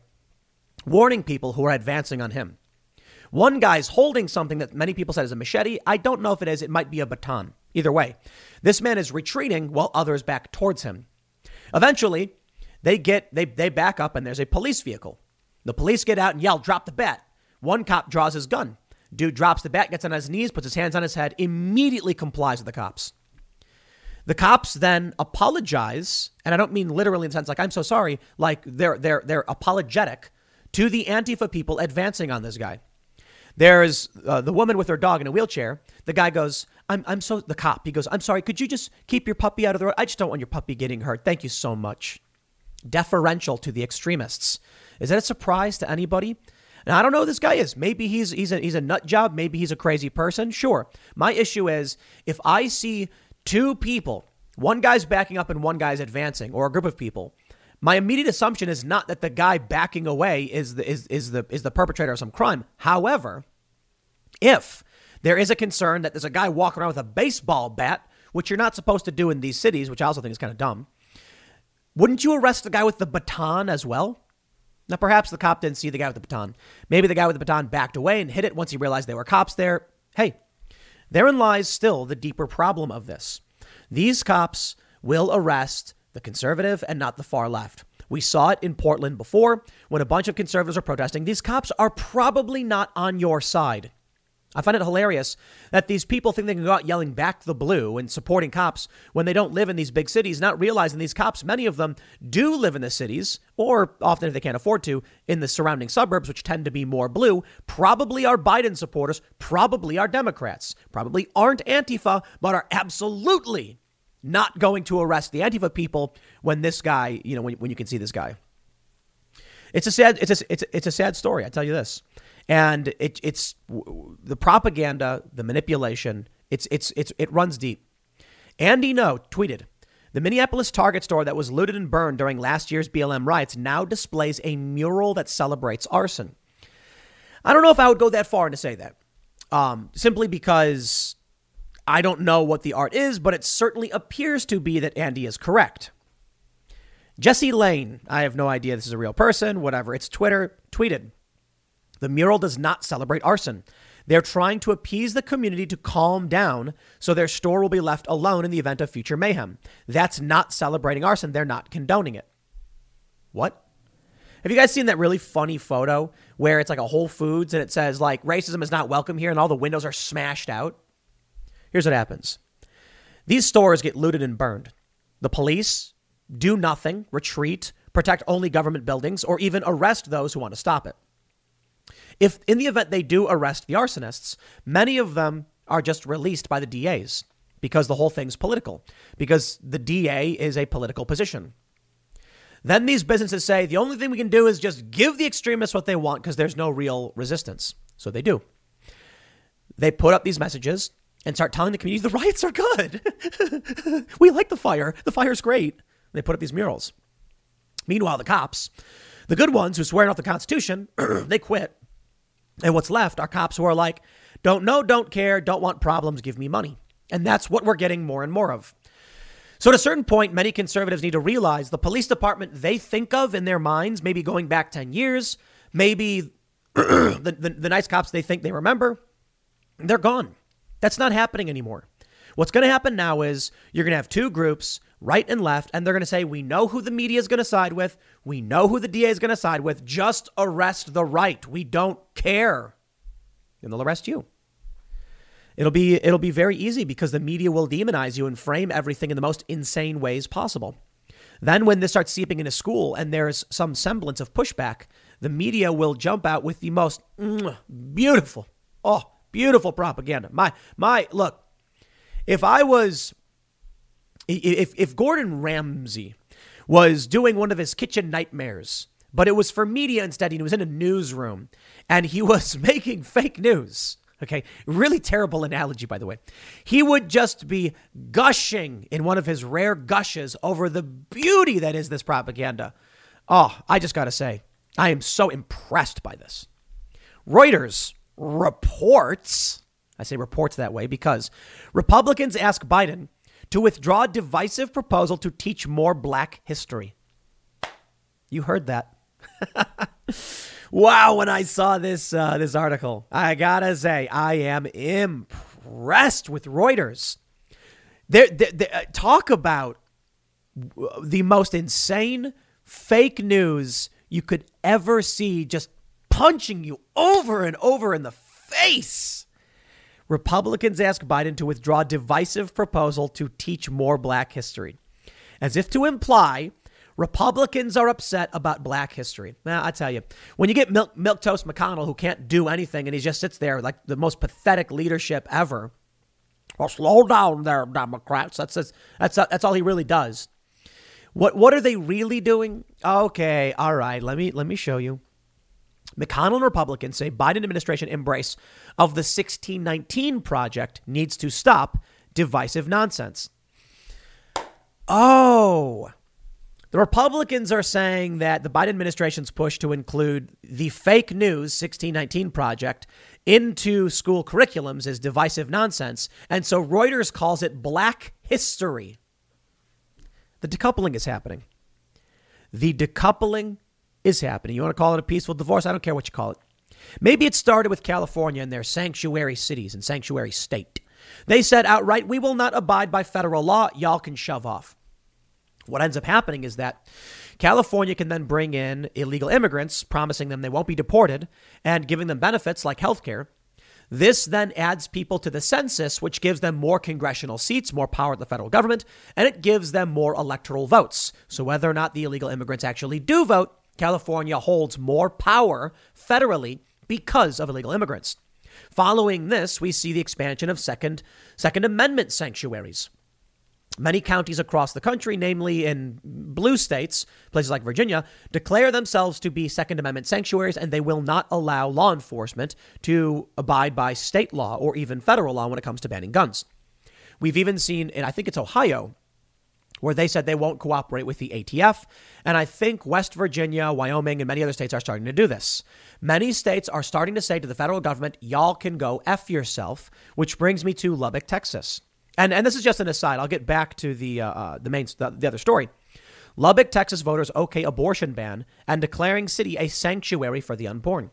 warning people who are advancing on him. One guy's holding something that many people said is a machete. I don't know if it is. It might be a baton. Either way, this man is retreating while others back towards him. Eventually, they get they they back up and there's a police vehicle. The police get out and yell, "Drop the bat!" One cop draws his gun. Dude drops the bat, gets on his knees, puts his hands on his head, immediately complies with the cops. The cops then apologize, and I don't mean literally in the sense like I'm so sorry, like they're they're they're apologetic to the Antifa people advancing on this guy. There's uh, the woman with her dog in a wheelchair. The guy goes, I'm, I'm so, the cop, he goes, I'm sorry, could you just keep your puppy out of the road? I just don't want your puppy getting hurt. Thank you so much deferential to the extremists. Is that a surprise to anybody? Now, I don't know who this guy is. Maybe he's he's a he's a nut job. Maybe he's a crazy person. Sure. My issue is if I see two people, one guy's backing up and one guy's advancing, or a group of people, my immediate assumption is not that the guy backing away is the is, is the is the perpetrator of some crime. However, if there is a concern that there's a guy walking around with a baseball bat, which you're not supposed to do in these cities, which I also think is kind of dumb, wouldn't you arrest the guy with the baton as well? Now, perhaps the cop didn't see the guy with the baton. Maybe the guy with the baton backed away and hit it once he realized there were cops there. Hey, therein lies still the deeper problem of this. These cops will arrest the conservative and not the far left. We saw it in Portland before when a bunch of conservatives are protesting. These cops are probably not on your side. I find it hilarious that these people think they can go out yelling back the blue and supporting cops when they don't live in these big cities, not realizing these cops, many of them do live in the cities, or often if they can't afford to, in the surrounding suburbs, which tend to be more blue, probably are Biden supporters, probably are Democrats, probably aren't Antifa, but are absolutely not going to arrest the Antifa people when this guy, you know, when, when you can see this guy. It's a sad, it's a, it's a, it's a sad story. I tell you this. And it, it's the propaganda, the manipulation. It's it's it's it runs deep. Andy Ngo tweeted. The Minneapolis Target store that was looted and burned during last year's BLM riots now displays a mural that celebrates arson. I don't know if I would go that far to say that, um, simply because I don't know what the art is, but it certainly appears to be that Andy is correct. Jesse Lane, I have no idea this is a real person, whatever, it's Twitter, tweeted. The mural does not celebrate arson. They're trying to appease the community to calm down so their store will be left alone in the event of future mayhem. That's not celebrating arson. They're not condoning it. What? Have you guys seen that really funny photo where it's like a Whole Foods and it says like racism is not welcome here and all the windows are smashed out? Here's what happens. These stores get looted and burned. The police do nothing, retreat, protect only government buildings, or even arrest those who want to stop it. If in the event they do arrest the arsonists, many of them are just released by the DAs because the whole thing's political, because the DA is a political position. Then these businesses say the only thing we can do is just give the extremists what they want because there's no real resistance. So they do. They put up these messages and start telling the community the riots are good. *laughs* we like the fire. The fire's great. They put up these murals. Meanwhile, the cops, the good ones who swear off the Constitution, *clears throat* they quit. And what's left are cops who are like, don't know, don't care, don't want problems, give me money. And that's what we're getting more and more of. So, at a certain point, many conservatives need to realize the police department they think of in their minds, maybe going back 10 years, maybe *clears throat* the, the, the nice cops they think they remember, they're gone. That's not happening anymore. What's going to happen now is you're going to have two groups, right and left, and they're going to say, We know who the media is going to side with. We know who the DA is going to side with. Just arrest the right. We don't care. And they'll arrest you. It'll be it'll be very easy because the media will demonize you and frame everything in the most insane ways possible. Then when this starts seeping into school and there's some semblance of pushback, the media will jump out with the most mm, beautiful, oh, beautiful propaganda. My my look, if I was if if Gordon Ramsay was doing one of his kitchen nightmares, but it was for media instead, he was in a newsroom and he *laughs* was making fake news Okay. Really terrible analogy, by the way. He would just be gushing in one of his rare gushes over the beauty that is this propaganda. Oh, I just got to say, I am so impressed by this. Reuters reports, I say reports that way because Republicans ask Biden to withdraw divisive proposal to teach more black history. You heard that. *laughs* wow, when I saw this uh, this article, I gotta say I am impressed with Reuters. They uh, talk about the most insane fake news you could ever see, just punching you over and over in the face. Republicans ask Biden to withdraw divisive proposal to teach more black history, as if to imply Republicans are upset about black history. Now, I tell you, when you get Milk, McConnell, who can't do anything and he just sits there like the most pathetic leadership ever, well, slow down there, Democrats. That's, that's, that's, that's all he really does. What, what are they really doing? Okay, all right, let me, let me show you. McConnell and Republicans say Biden administration embrace of the 1619 project needs to stop divisive nonsense. Oh, the Republicans are saying that the Biden administration's push to include the fake news 1619 project into school curriculums is divisive nonsense. And so Reuters calls it black history. The decoupling is happening. The decoupling is happening. You want to call it a peaceful divorce? I don't care what you call it. Maybe it started with California and their sanctuary cities and sanctuary state. They said outright, we will not abide by federal law. Y'all can shove off. What ends up happening is that California can then bring in illegal immigrants, promising them they won't be deported and giving them benefits like health care. This then adds people to the census, which gives them more congressional seats, more power at the federal government, and it gives them more electoral votes. So, whether or not the illegal immigrants actually do vote, California holds more power federally because of illegal immigrants. Following this, we see the expansion of Second, Second Amendment sanctuaries. Many counties across the country, namely in blue states, places like Virginia, declare themselves to be Second Amendment sanctuaries and they will not allow law enforcement to abide by state law or even federal law when it comes to banning guns. We've even seen, and I think it's Ohio, where they said they won't cooperate with the ATF. And I think West Virginia, Wyoming, and many other states are starting to do this. Many states are starting to say to the federal government, y'all can go F yourself, which brings me to Lubbock, Texas. And and this is just an aside. I'll get back to the uh, uh, the main the, the other story. Lubbock, Texas voters okay abortion ban and declaring city a sanctuary for the unborn.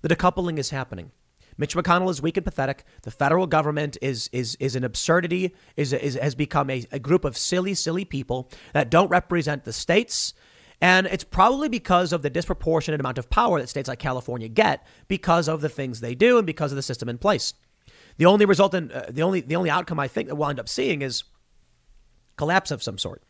The decoupling is happening. Mitch McConnell is weak and pathetic. The federal government is is is an absurdity. Is, is has become a, a group of silly, silly people that don't represent the states. And it's probably because of the disproportionate amount of power that states like California get because of the things they do and because of the system in place. The only result in uh, the only the only outcome I think that we'll end up seeing is collapse of some sort.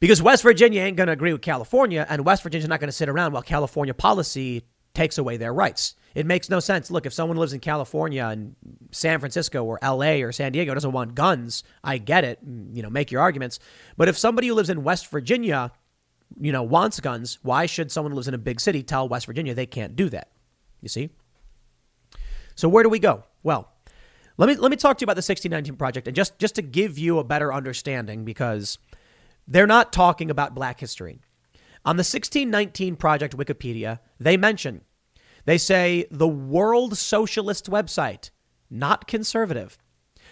Because West Virginia ain't going to agree with California, and West Virginia's not going to sit around while California policy takes away their rights. It makes no sense. Look, if someone lives in California and San Francisco or LA or San Diego doesn't want guns, I get it. Mm, you know, make your arguments. But if somebody who lives in West Virginia, you know, wants guns, why should someone who lives in a big city tell West Virginia they can't do that? You see? So where do we go? Well, let me let me talk to you about the 1619 project and just just to give you a better understanding because they're not talking about black history. On the 1619 project Wikipedia, they mention they say the World Socialist website, not conservative,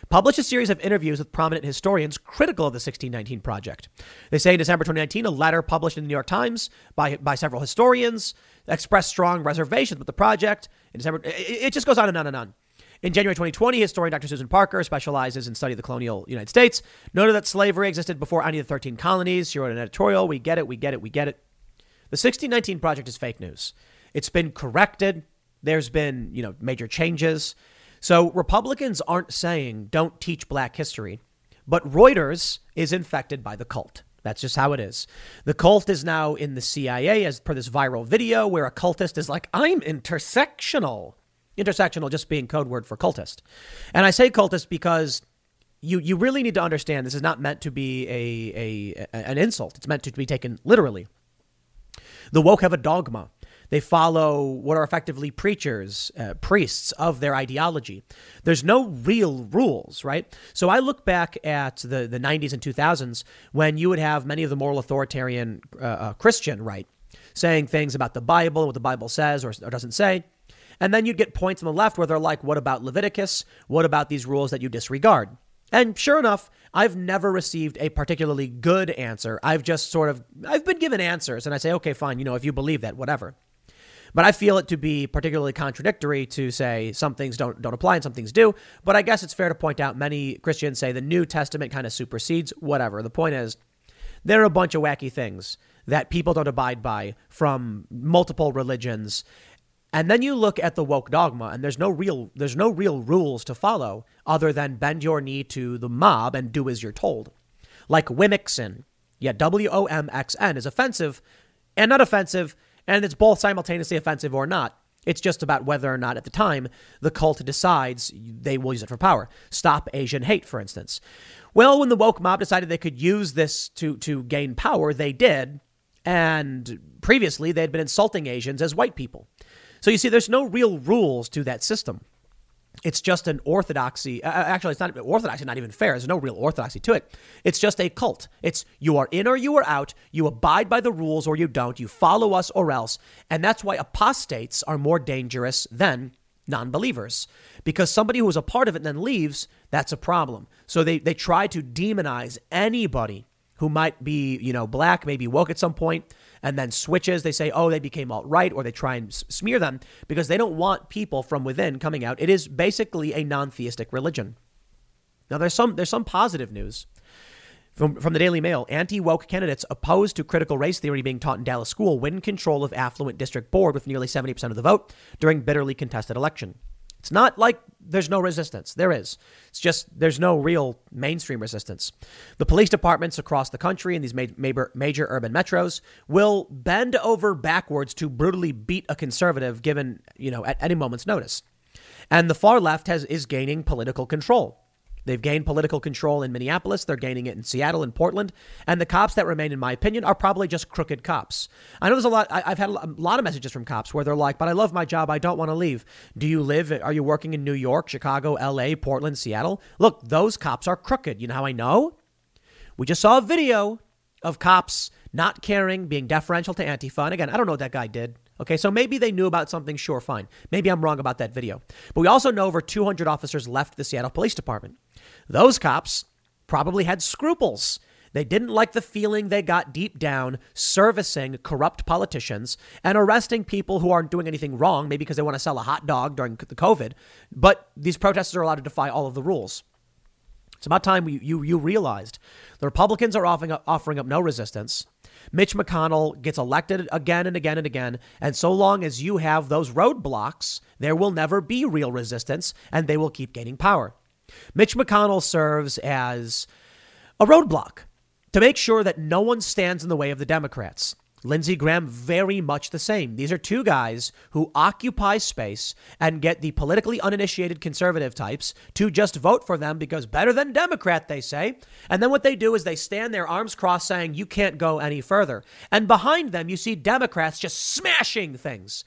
published a series of interviews with prominent historians critical of the 1619 project. They say in December 2019, a letter published in the New York Times by, by several historians expressed strong reservations with the project. In December, it, it just goes on and on and on. In January 2020, historian Dr. Susan Parker specializes in study of the colonial United States, noted that slavery existed before any of the 13 colonies. She wrote an editorial. We get it, we get it, we get it. The 1619 project is fake news. It's been corrected. There's been, you know, major changes. So Republicans aren't saying don't teach black history, but Reuters is infected by the cult. That's just how it is. The cult is now in the CIA as per this viral video where a cultist is like, I'm intersectional. Intersectional just being code word for cultist. And I say cultist because you you really need to understand this is not meant to be a, a an insult. It's meant to be taken literally. The woke have a dogma. They follow what are effectively preachers, uh, priests of their ideology. There's no real rules, right? So I look back at the, the 90s and 2000s when you would have many of the moral authoritarian uh, uh, Christian right saying things about the Bible, what the Bible says or, or doesn't say. And then you'd get points on the left where they're like, what about Leviticus? What about these rules that you disregard? And sure enough, I've never received a particularly good answer. I've just sort of I've been given answers and I say, "Okay, fine, you know, if you believe that, whatever." But I feel it to be particularly contradictory to say some things don't don't apply and some things do. But I guess it's fair to point out many Christians say the New Testament kind of supersedes whatever. The point is there are a bunch of wacky things that people don't abide by from multiple religions. And then you look at the woke dogma and there's no real there's no real rules to follow other than bend your knee to the mob and do as you're told. Like Womxn. Yeah, W O M X N is offensive and not offensive and it's both simultaneously offensive or not. It's just about whether or not at the time the cult decides they will use it for power. Stop Asian hate, for instance. Well, when the woke mob decided they could use this to, to gain power, they did. And previously, they had been insulting Asians as white people. So you see, there's no real rules to that system. It's just an orthodoxy. Uh, uh, actually, it's not orthodoxy, not even fair. There's no real orthodoxy to it. It's just a cult. It's you are in or you are out. You abide by the rules or you don't. You follow us or else. And that's why apostates are more dangerous than non believers. Because somebody who is a part of it and then leaves, that's a problem. So they, they try to demonize anybody who might be, you know, black, maybe woke at some point, and then switches. They say, oh, they became alt right, or they try and smear them because they don't want people from within coming out. It is basically a non theistic religion. Now, there's some, there's some positive news. From, from the Daily Mail, anti woke candidates opposed to critical race theory being taught in Dallas School win control of affluent district board with nearly 70% of the vote during bitterly contested election. It's not like there's no resistance. There is. It's just there's no real mainstream resistance. The police departments across the country in these major, major urban metros will bend over backwards to brutally beat a conservative given, you know, at any moment's notice. And the far left has is gaining political control. They've gained political control in Minneapolis. They're gaining it in Seattle and Portland. And the cops that remain, in my opinion, are probably just crooked cops. I know there's a lot, I, have had a lot of messages from cops where they're like, but I love my job. I don't want to leave. Do you live, are you working in New York, Chicago, LA, Portland, Seattle? Look, those cops are crooked. You know how I know? We just saw a video of cops not caring, being deferential to Antifa. And again, I don't know what that guy did. Okay, so maybe they knew about something, sure, fine. Maybe I'm wrong about that video. But we also know over 200 officers left the Seattle Police Department. Those cops probably had scruples. They didn't like the feeling they got deep down servicing corrupt politicians and arresting people who aren't doing anything wrong, maybe because they want to sell a hot dog during the COVID. But these protesters are allowed to defy all of the rules. It's about time you, you, you realized the Republicans are offering up, offering up no resistance. Mitch McConnell gets elected again and again and again. And so long as you have those roadblocks, there will never be real resistance and they will keep gaining power. Mitch McConnell serves as a roadblock. to make sure that no one stands in the way of the Democrats. Lindsey Graham, very much the same. These are two guys who occupy space and get the politically uninitiated conservative types to just vote for them because better than Democrat, they say. And then what they do is they stand their arms crossed saying, you can't go any further. And behind them, you see Democrats just smashing things.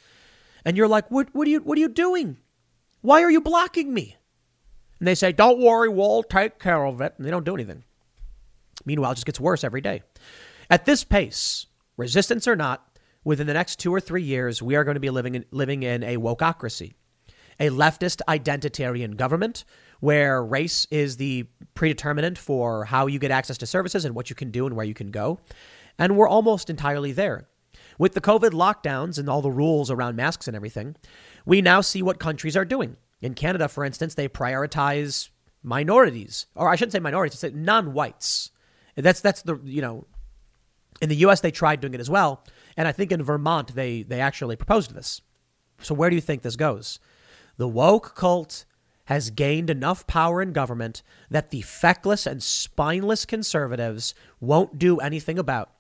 And you're like, what, what, are, you, what are you doing? Why are you blocking me? And they say, don't worry, we'll take care of it. And they don't do anything. Meanwhile, it just gets worse every day. At this pace, resistance or not, within the next two or three years, we are going to be living in, living in a wokeocracy, a leftist identitarian government where race is the predeterminant for how you get access to services and what you can do and where you can go. And we're almost entirely there. With the COVID lockdowns and all the rules around masks and everything, we now see what countries are doing. In Canada, for instance, they prioritize minorities, or I shouldn't say minorities, I say non-whites. That's that's the you know in the US, they tried doing it as well. And I think in Vermont, they, they actually proposed this. So where do you think this goes? The woke cult has gained enough power in government that the feckless and spineless conservatives won't do anything about.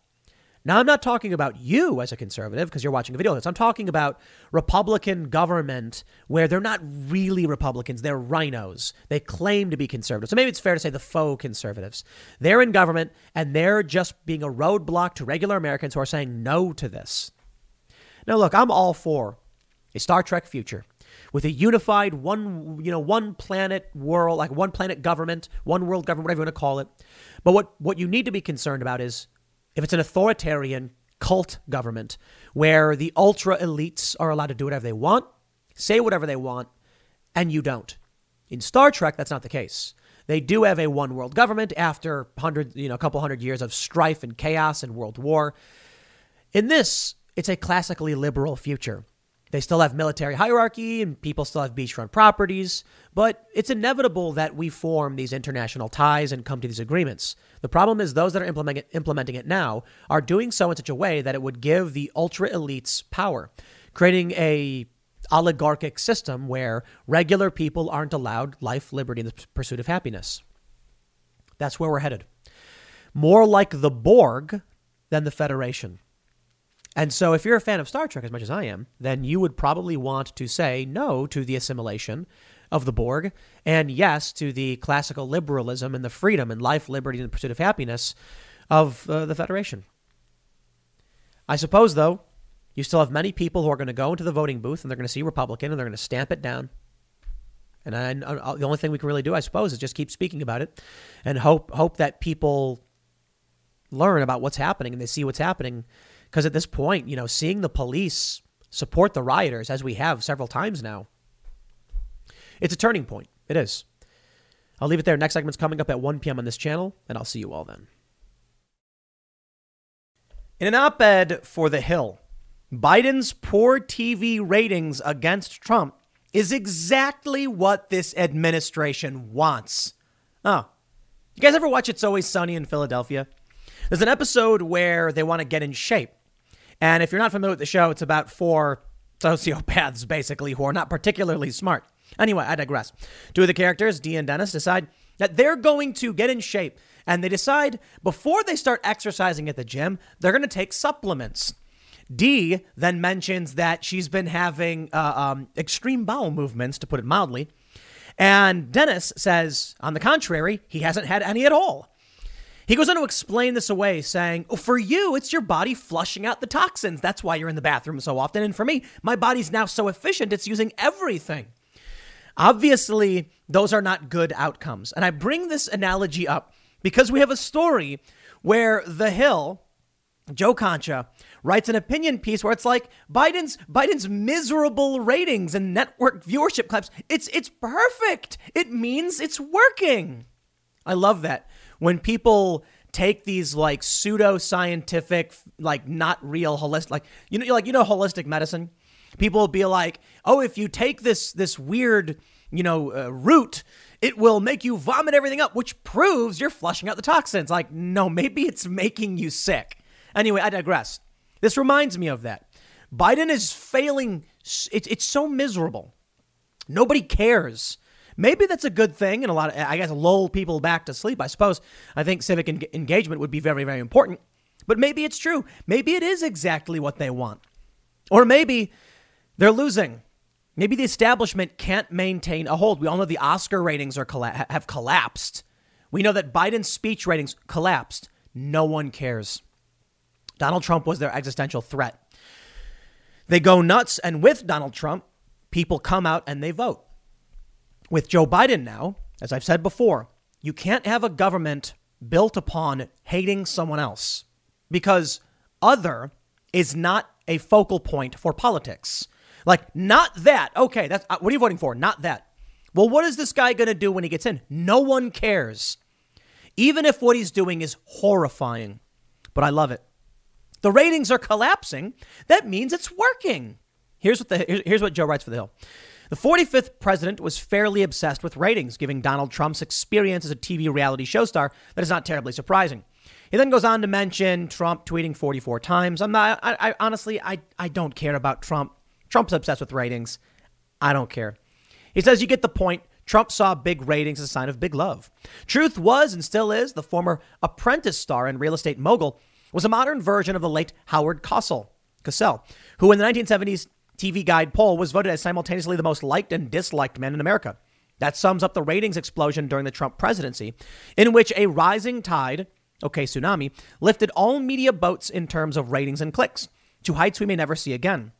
Now, I'm not talking about you as a conservative because you're watching a video of this. I'm talking about Republican government where they're not really Republicans. They're RINOs. They claim to be conservative. So maybe it's fair to say the faux conservatives. They're in government and they're just being a roadblock to regular Americans who are saying no to this. Now, look, I'm all for a Star Trek future with a unified one, you know, one planet world, like one planet government, one world government, whatever you want to call it. But what, what you need to be concerned about is if it's an authoritarian cult government where the ultra elites are allowed to do whatever they want, say whatever they want, and you don't. In Star Trek, that's not the case. They do have a one world government after hundred, you know, a couple hundred years of strife and chaos and world war. In this, it's a classically liberal future. They still have military hierarchy and people still have beachfront properties, but it's inevitable that we form these international ties and come to these agreements. The problem is those that are implementing it, now are doing so in such a way that it would give the ultra elites power, creating a oligarchic system where regular people aren't allowed life, liberty, and the pursuit of happiness. That's where we're headed. More like the Borg than the Federation. And so, if you're a fan of Star Trek as much as I am, then you would probably want to say no to the assimilation of the Borg and yes to the classical liberalism and the freedom and life, liberty, and the pursuit of happiness of uh, the Federation. I suppose, though, you still have many people who are going to go into the voting booth and they're going to see Republican and they're going to stamp it down. And I, I, the only thing we can really do, I suppose, is just keep speaking about it and hope hope that people learn about what's happening and they see what's happening because at this point, you know, seeing the police support the rioters, as we have several times now, it's a turning point. It is. I'll leave it there. Next segment's coming up at 1 p.m. on this channel, and I'll see you all then. In an op ed for The Hill, Biden's poor TV ratings against Trump is exactly what this administration wants. Oh, you guys ever watch It's Always Sunny in Philadelphia? There's an episode where they want to get in shape. And if you're not familiar with the show, it's about four sociopaths, basically, who are not particularly smart. Anyway, I digress. Two of the characters, Dee and Dennis, decide that they're going to get in shape. And they decide before they start exercising at the gym, they're going to take supplements. Dee then mentions that she's been having uh, um, extreme bowel movements, to put it mildly. And Dennis says, on the contrary, he hasn't had any at all. He goes on to explain this away, saying, oh, For you, it's your body flushing out the toxins. That's why you're in the bathroom so often. And for me, my body's now so efficient, it's using everything. Obviously, those are not good outcomes. And I bring this analogy up because we have a story where The Hill, Joe Concha, writes an opinion piece where it's like Biden's Biden's miserable ratings and network viewership clips. It's it's perfect. It means it's working. I love that when people take these like pseudo scientific, like not real holistic, like you know, like you know, holistic medicine. People will be like, "Oh, if you take this this weird, you know, uh, root, it will make you vomit everything up, which proves you're flushing out the toxins." Like, no, *laughs* maybe it's making you sick. Anyway, I digress. This reminds me of that. Biden is failing. It's it's so miserable. Nobody cares maybe that's a good thing and a lot of, I guess, lull people back to sleep. I suppose I think civic en- engagement would be very, very important. But maybe it's true. Maybe it is exactly what they want. Or maybe they're losing. Maybe the establishment can't maintain a hold. We all know the Oscar ratings are colla- have collapsed. We know that Biden's speech ratings collapsed. No one cares. Donald Trump was their existential threat. They go nuts, and with Donald Trump, people come out and they vote. With Joe Biden now, as I've said before, you can't have a government built upon hating someone else because other is not a focal point for politics. Like, not that. Okay, that's uh, what are you voting for? Not that. Well, what is this guy going to do when he gets in? No one cares. Even if what he's doing is horrifying. But I love it. The ratings are collapsing. That means it's working. Here's what the here's what Joe writes for the Hill. The 45th president was fairly obsessed with ratings, giving Donald Trump's experience as a TV reality show star that is not terribly surprising. He then goes on to mention Trump tweeting 44 times. I'm not, I, I honestly, I, I don't care about Trump. Trump's obsessed with ratings. I don't care. He says you get the point. Trump saw big ratings as a sign of big love. Truth was and still is the former apprentice star and real estate mogul was a modern version of the late Howard Cosell, Cosell, who in the 1970s TV Guide poll was voted as simultaneously the most liked and disliked man in America. That sums up the ratings explosion during the Trump presidency, in which a rising tide OK Tsunami, lifted all media boats in terms of ratings and clicks to heights we may never see again.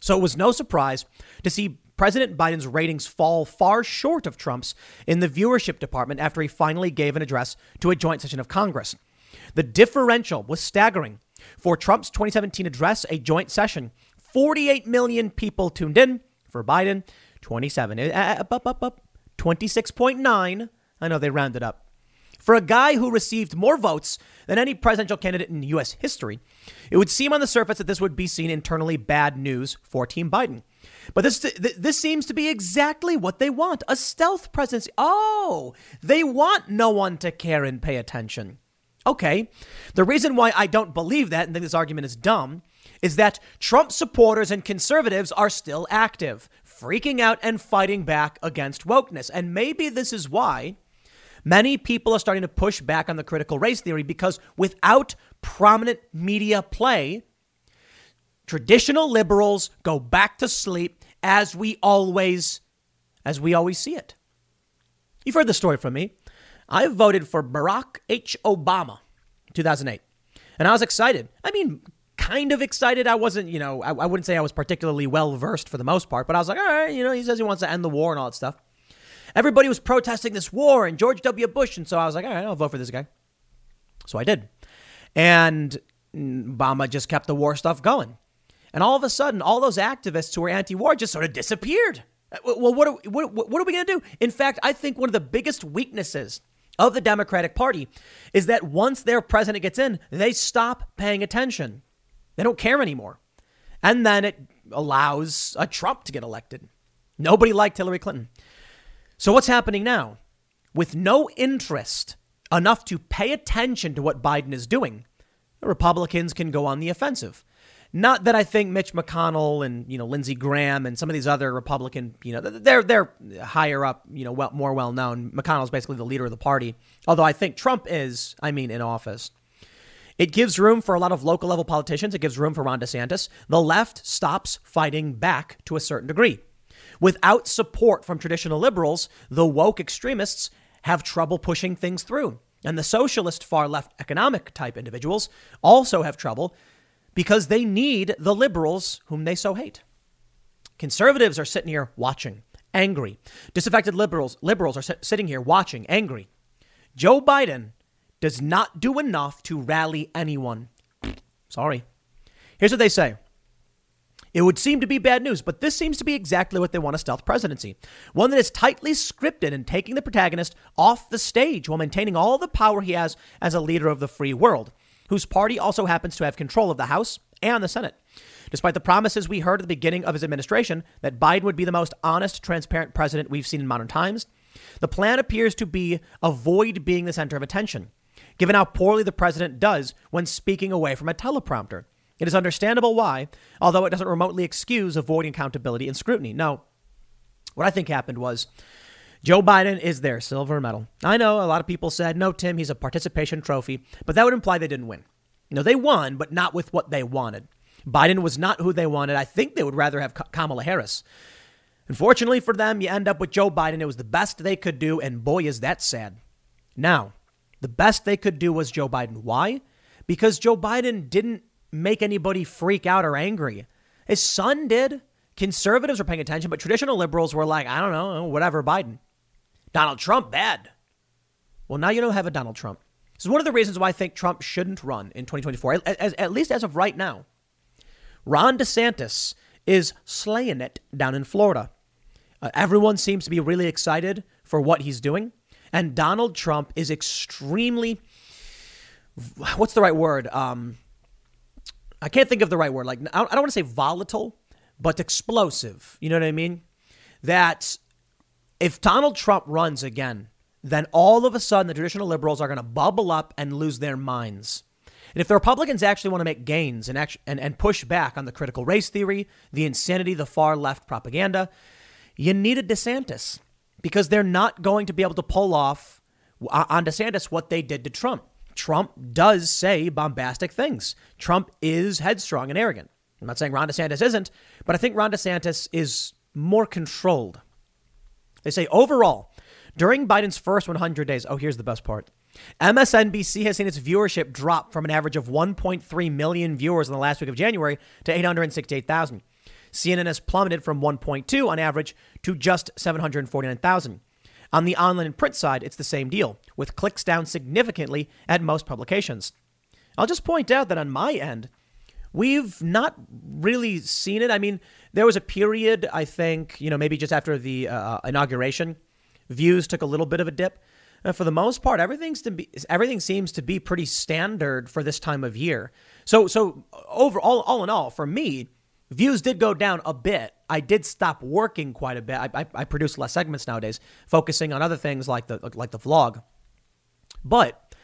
So it was no surprise to see President Biden's ratings fall far short of Trump's in the viewership department after he finally gave an address to a joint session of Congress. The differential was staggering. For Trump's 2017 address, a joint session, 48 million people tuned in. For Biden, 27. Uh, up, up, up, up. 26.9. I know they rounded up. For a guy who received more votes than any presidential candidate in U.S. history, it would seem on the surface that this would be seen internally bad news for Team Biden. But this this seems to be exactly what they want a stealth presidency. Oh, they want no one to care and pay attention. Okay. The reason why I don't believe that and think this argument is dumb is that Trump supporters and conservatives are still active, freaking out and fighting back against wokeness. And maybe this is why Many people are starting to push back on the critical race theory because without prominent media play, traditional liberals go back to sleep as we always as we always see it. You've heard the story from me. I voted for Barack H. Obama 2008. And I was excited. I mean, kind of excited. I wasn't, you know, I, I wouldn't say I was particularly well versed for the most part, but I was like, all right, you know, he says he wants to end the war and all that stuff. Everybody was protesting this war and George W. Bush. And so I was like, all right, I'll vote for this guy. So I did. And Obama just kept the war stuff going. And all of a sudden, all those activists who were anti war just sort of disappeared. Uh, well, what are, what, what are we going to do? In fact, I think one of the biggest weaknesses of the Democratic Party is that once their president gets in, they stop paying attention. They don't care anymore. And then it allows a Trump to get elected. Nobody liked Hillary Clinton. So, what's happening now? With no interest enough to pay attention to what Biden is doing, the Republicans can go on the offensive. Not that I think Mitch McConnell and you know Lindsey Graham and some of these other Republican, you know, they're they're higher up, you know, well, more well known. McConnell's basically the leader of the party, although I think Trump is, I mean, in office. It gives room for a lot of local level politicians. It gives room for Ron DeSantis. The left stops fighting back to a certain degree. Without support from traditional liberals, the woke extremists have trouble pushing things through. And the socialist far left economic type individuals also have trouble because they need the liberals whom they so hate. Conservatives are sitting here watching, angry. Disaffected liberals liberals are sitting here watching, angry. Joe Biden does not do enough to rally anyone. Sorry. Here's what they say. It would seem to be bad news, but this seems to be exactly what they want a stealth presidency. One that is tightly scripted and taking the protagonist off the stage while maintaining all the power he has as a leader of the free world, whose party also happens to have control of the House and the Senate. Despite the promises we heard at the beginning of his administration that Biden would be the most honest, transparent president we've seen in modern times, the plan appears to be avoid being the center of attention, given how poorly the president does when speaking away from a teleprompter. It is understandable why, although it doesn't remotely excuse avoiding accountability and scrutiny. No, what I think happened was Joe Biden is their silver medal. I know a lot of people said, no, Tim, he's a participation trophy, but that would imply they didn't win. You know, they won, but not with what they wanted. Biden was not who they wanted. I think they would rather have Kamala Harris. Unfortunately for them, you end up with Joe Biden. It was the best they could do, and boy, is that sad. Now, the best they could do was Joe Biden. Why? Because Joe Biden didn't make anybody freak out or angry. His son did. Conservatives were paying attention, but traditional liberals were like, I don't know, whatever, Biden. Donald Trump, bad. Well, now you don't have a Donald Trump. This is one of the reasons why I think Trump shouldn't run in 2024, at, least as of right now. Ron DeSantis is slaying it down in Florida. Uh, everyone seems to be really excited for what he's doing. And Donald Trump is extremely, what's the right word? Um, I can't think of the right word. Like, I don't want to say volatile, but explosive. You know what I mean? That if Donald Trump runs again, then all of a sudden the traditional liberals are going to bubble up and lose their minds. And if the Republicans actually want to make gains and, act- and, and push back on the critical race theory, the insanity, the far left propaganda, you need a DeSantis because they're not going to be able to pull off uh, on DeSantis what they did to Trump. Trump does say bombastic things. Trump is headstrong and arrogant. I'm not saying Ron DeSantis isn't, but I think Ron DeSantis is more controlled. They say overall, during Biden's first 100 days, oh, here's the best part. MSNBC has seen its viewership drop from an average of 1.3 million viewers in the last week of January to 868,000. CNN has plummeted from 1.2 on average to just 749,000. On the online and print side, it's the same deal, with clicks down significantly at most publications. I'll just point out that on my end, we've not really seen it. I mean, there was a period, I think, you know, maybe just after the uh, inauguration, views took a little bit of a dip. Uh, for the most part, everything's to be everything seems to be pretty standard for this time of year. So so overall, all in all, for me, views did go down a bit. I did stop working quite a bit. I, I, I produce less segments nowadays, focusing on other things like the like the vlog. But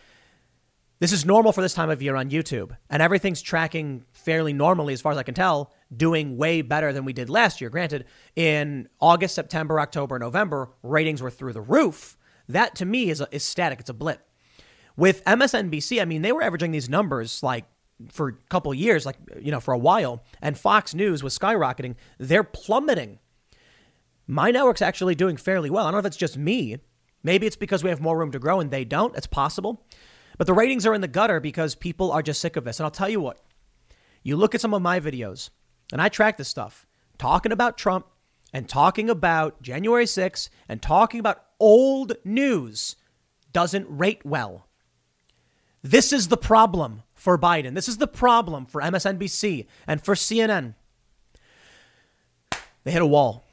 this is normal for this time of year on YouTube, and everything's tracking fairly normally as far as I can tell, doing way better than we did last year. Granted, in August, September, October, November, ratings were through the roof. That to me is, a, is static. It's a blip. With MSNBC, I mean, they were averaging these numbers like for a couple years, like, you know, for a while, and Fox News was skyrocketing. They're plummeting. My network's actually doing fairly well. I don't know if it's just me. Maybe it's because we have more room to grow and they don't. It's possible. But the ratings are in the gutter because people are just sick of this. And I'll tell you what, you look at some of my videos, and I track this stuff, talking about Trump and talking about January 6th and talking about old news doesn't rate well. This is the problem for Biden. This is the problem for MSNBC and for CNN. They hit a wall.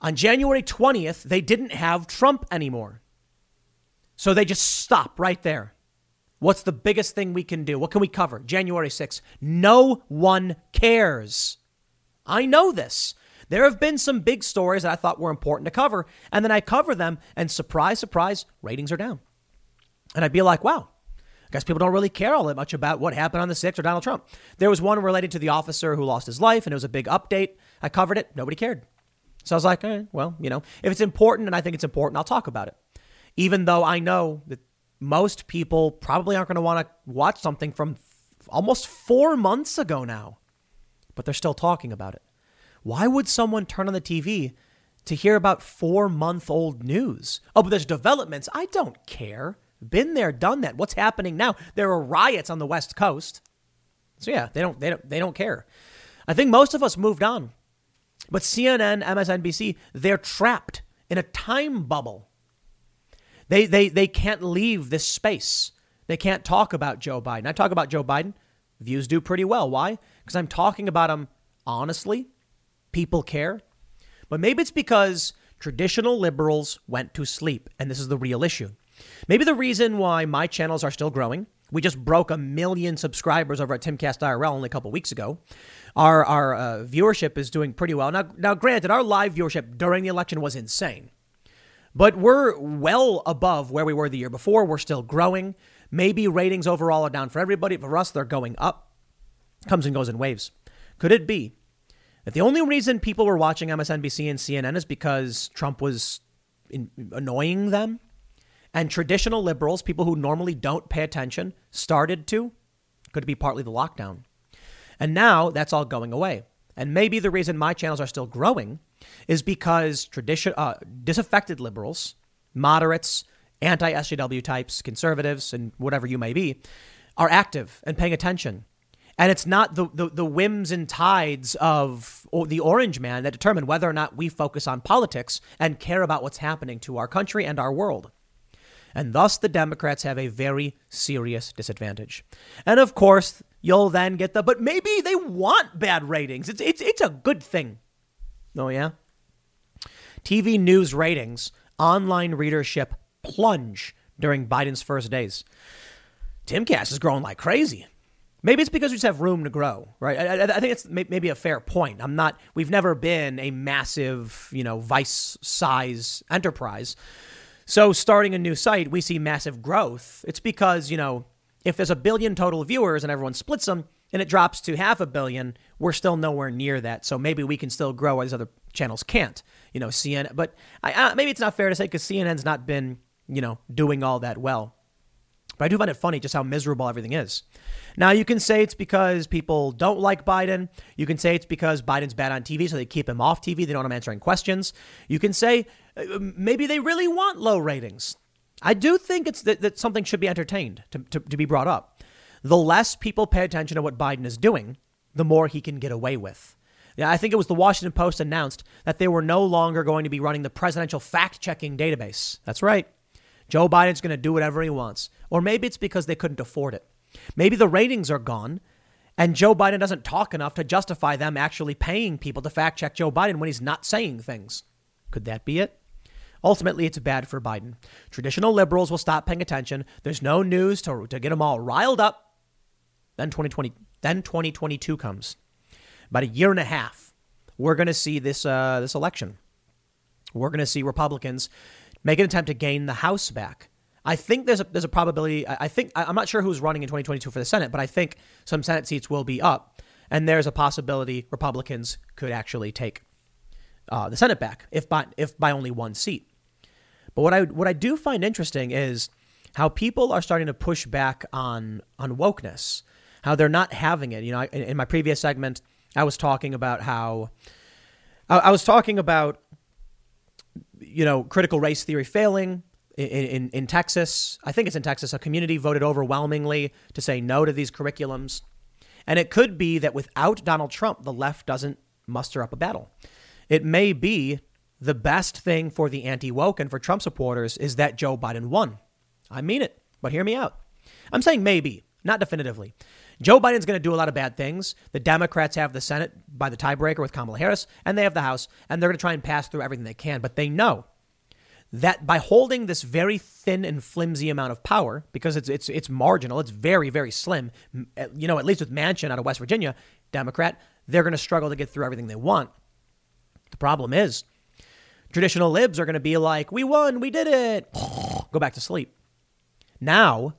On January 20th, they didn't have Trump anymore. So they just stop right there. What's the biggest thing we can do? What can we cover? January 6th. No one cares. I know this. There have been some big stories that I thought were important to cover, and then I cover them, and surprise, surprise, ratings are down. And I'd be like, wow, guess people don't really care all that much about what happened on the 6th or Donald Trump. There was one related to the officer who lost his life, and it was a big update. I covered it, nobody cared. So I was like, eh, well, you know, if it's important and I think it's important, I'll talk about it. Even though I know that most people probably aren't going to want to watch something from almost four months ago now, but they're still talking about it. Why would someone turn on the TV to hear about four month old news? Oh, but there's developments. I don't care. Been there, done that. What's happening now? There are riots on the West Coast. So yeah, they don't they don't they don't care. I think most of us moved on. But CNN, MSNBC, they're trapped in a time bubble. They they they can't leave this space. They can't talk about Joe Biden. I talk about Joe Biden. Views do pretty well. Why? Because I'm talking about him honestly people care. But maybe it's because traditional liberals went to sleep, and this is the real issue. Maybe the reason why my channels are still growing, we just broke a million subscribers over at Timcast IRL only a couple weeks ago. Our, our uh, viewership is doing pretty well. Now, now, granted, our live viewership during the election was insane, but we're well above where we were the year before. We're still growing. Maybe ratings overall are down for everybody. For us, they're going up. Comes and goes in waves. Could it be that the only reason people were watching MSNBC and CNN is because Trump was in, annoying them. And traditional liberals, people who normally don't pay attention, started to. Could be partly the lockdown. And now that's all going away. And maybe the reason my channels are still growing is because tradition, uh, disaffected liberals, moderates, anti SJW types, conservatives, and whatever you may be, are active and paying attention. And it's not the, the, the whims and tides of the orange man that determine whether or not we focus on politics and care about what's happening to our country and our world and thus the Democrats have a very serious disadvantage. And of course, you'll then get the, but maybe they want bad ratings. It's, it's, it's a good thing. Oh, yeah? TV news ratings, online readership plunge during Biden's first days. Timcast is growing like crazy. Maybe it's because we just have room to grow, right? I, I, think it's maybe a fair point. I'm not. We've never been a massive, you know, vice size enterprise, so starting a new site, we see massive growth. It's because, you know, if there's a billion total viewers and everyone splits them and it drops to half a billion, we're still nowhere near that. So maybe we can still grow as other channels can't. You know, CNN, but I, maybe it's not fair to say because CNN's not been, you know, doing all that well. But I do find it funny just how miserable everything is. Now, you can say it's because people don't like Biden. You can say it's because Biden's bad on TV, so they keep him off TV. They don't want him answering questions. You can say maybe they really want low ratings. I do think it's that, that something should be entertained to, to, to be brought up. The less people pay attention to what Biden is doing, the more he can get away with. Yeah, I think it was the Washington Post announced that they were no longer going to be running the presidential fact checking database. That's right. Joe Biden's going to do whatever he wants. Or maybe it's because they couldn't afford it. Maybe the ratings are gone and Joe Biden doesn't talk enough to justify them actually paying people to fact check Joe Biden when he's not saying things. Could that be it? Ultimately, it's bad for Biden. Traditional liberals will stop paying attention. There's no news to, to get them all riled up. Then 2020, then 2022 comes. About a year and a half, we're going to see this uh, this election. We're going to see Republicans make an attempt to gain the House back. I think there's a there's a probability. I think I'm not sure who's running in 2022 for the Senate, but I think some Senate seats will be up, and there's a possibility Republicans could actually take uh, the Senate back if by if by only one seat. But what I what I do find interesting is how people are starting to push back on on wokeness, how they're not having it. You know, in, in my previous segment, I was talking about how I, I, was talking about you know critical race theory failing. In, in, in Texas, I think it's in Texas, a community voted overwhelmingly to say no to these curriculums. And it could be that without Donald Trump, the left doesn't muster up a battle. It may be the best thing for the anti woke and for Trump supporters is that Joe Biden won. I mean it, but hear me out. I'm saying maybe, not definitively. Joe Biden's going to do a lot of bad things. The Democrats have the Senate by the tiebreaker with Kamala Harris, and they have the House, and they're going to try and pass through everything they can. But they know that by holding this very thin and flimsy amount of power, because it's it's it's marginal, it's very very slim. You know, at least with Manchin out of West Virginia, Democrat, they're going to struggle to get through everything they want. The problem is Traditional libs are going to be like, we won, we did it, *laughs* go back to sleep. Now,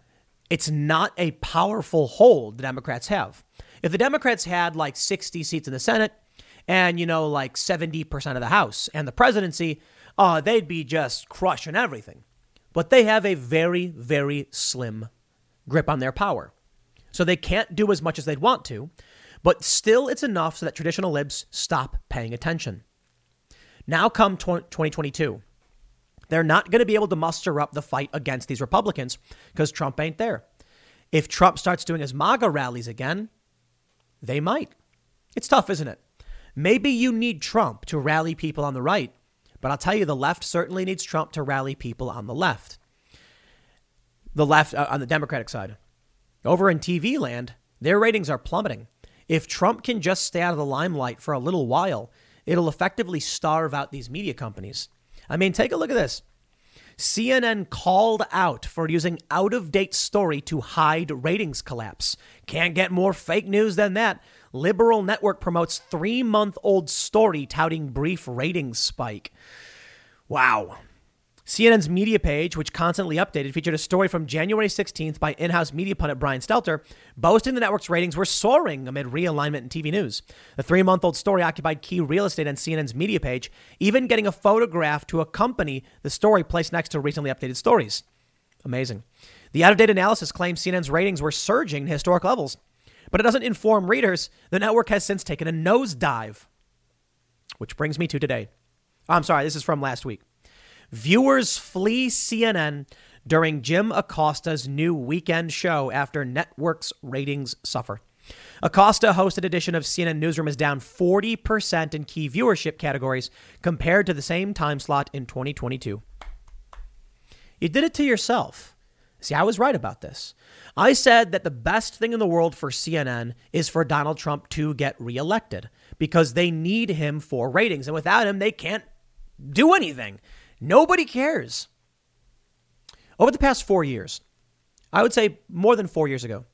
it's not a powerful hold the Democrats have. If the Democrats had like 60 seats in the Senate and, you know, like 70% of the House and the presidency, uh, they'd be just crushing everything. But they have a very, very slim grip on their power. So they can't do as much as they'd want to, but still it's enough so that traditional libs stop paying attention. Now come 2022. They're not going to be able to muster up the fight against these Republicans because Trump ain't there. If Trump starts doing his MAGA rallies again, they might. It's tough, isn't it? Maybe you need Trump to rally people on the right, but I'll tell you, the left certainly needs Trump to rally people on the left. The left, uh, on the Democratic side. Over in TV land, their ratings are plummeting. If Trump can just stay out of the limelight for a little while, it'll effectively starve out these media companies. I mean, take a look at this. CNN called out for using out of date story to hide ratings collapse. Can't get more fake news than that. Liberal Network promotes three month old story touting brief ratings spike. Wow. CNN's media page, which constantly updated, featured a story from January 16th by in house media pundit Brian Stelter, boasting the network's ratings were soaring amid realignment in TV news. The three month old story occupied key real estate on CNN's media page, even getting a photograph to accompany the story placed next to recently updated stories. Amazing. The out of date analysis claims CNN's ratings were surging to historic levels, but it doesn't inform readers the network has since taken a nosedive. Which brings me to today. I'm sorry, this is from last week. Viewers flee CNN during Jim Acosta's new weekend show after network's ratings suffer. Acosta hosted edition of CNN Newsroom is down 40% in key viewership categories compared to the same time slot in 2022. You did it to yourself. See, I was right about this. I said that the best thing in the world for CNN is for Donald Trump to get reelected because they need him for ratings. And without him, they can't do anything. Nobody cares. Over the past four years, I would say more than four years ago,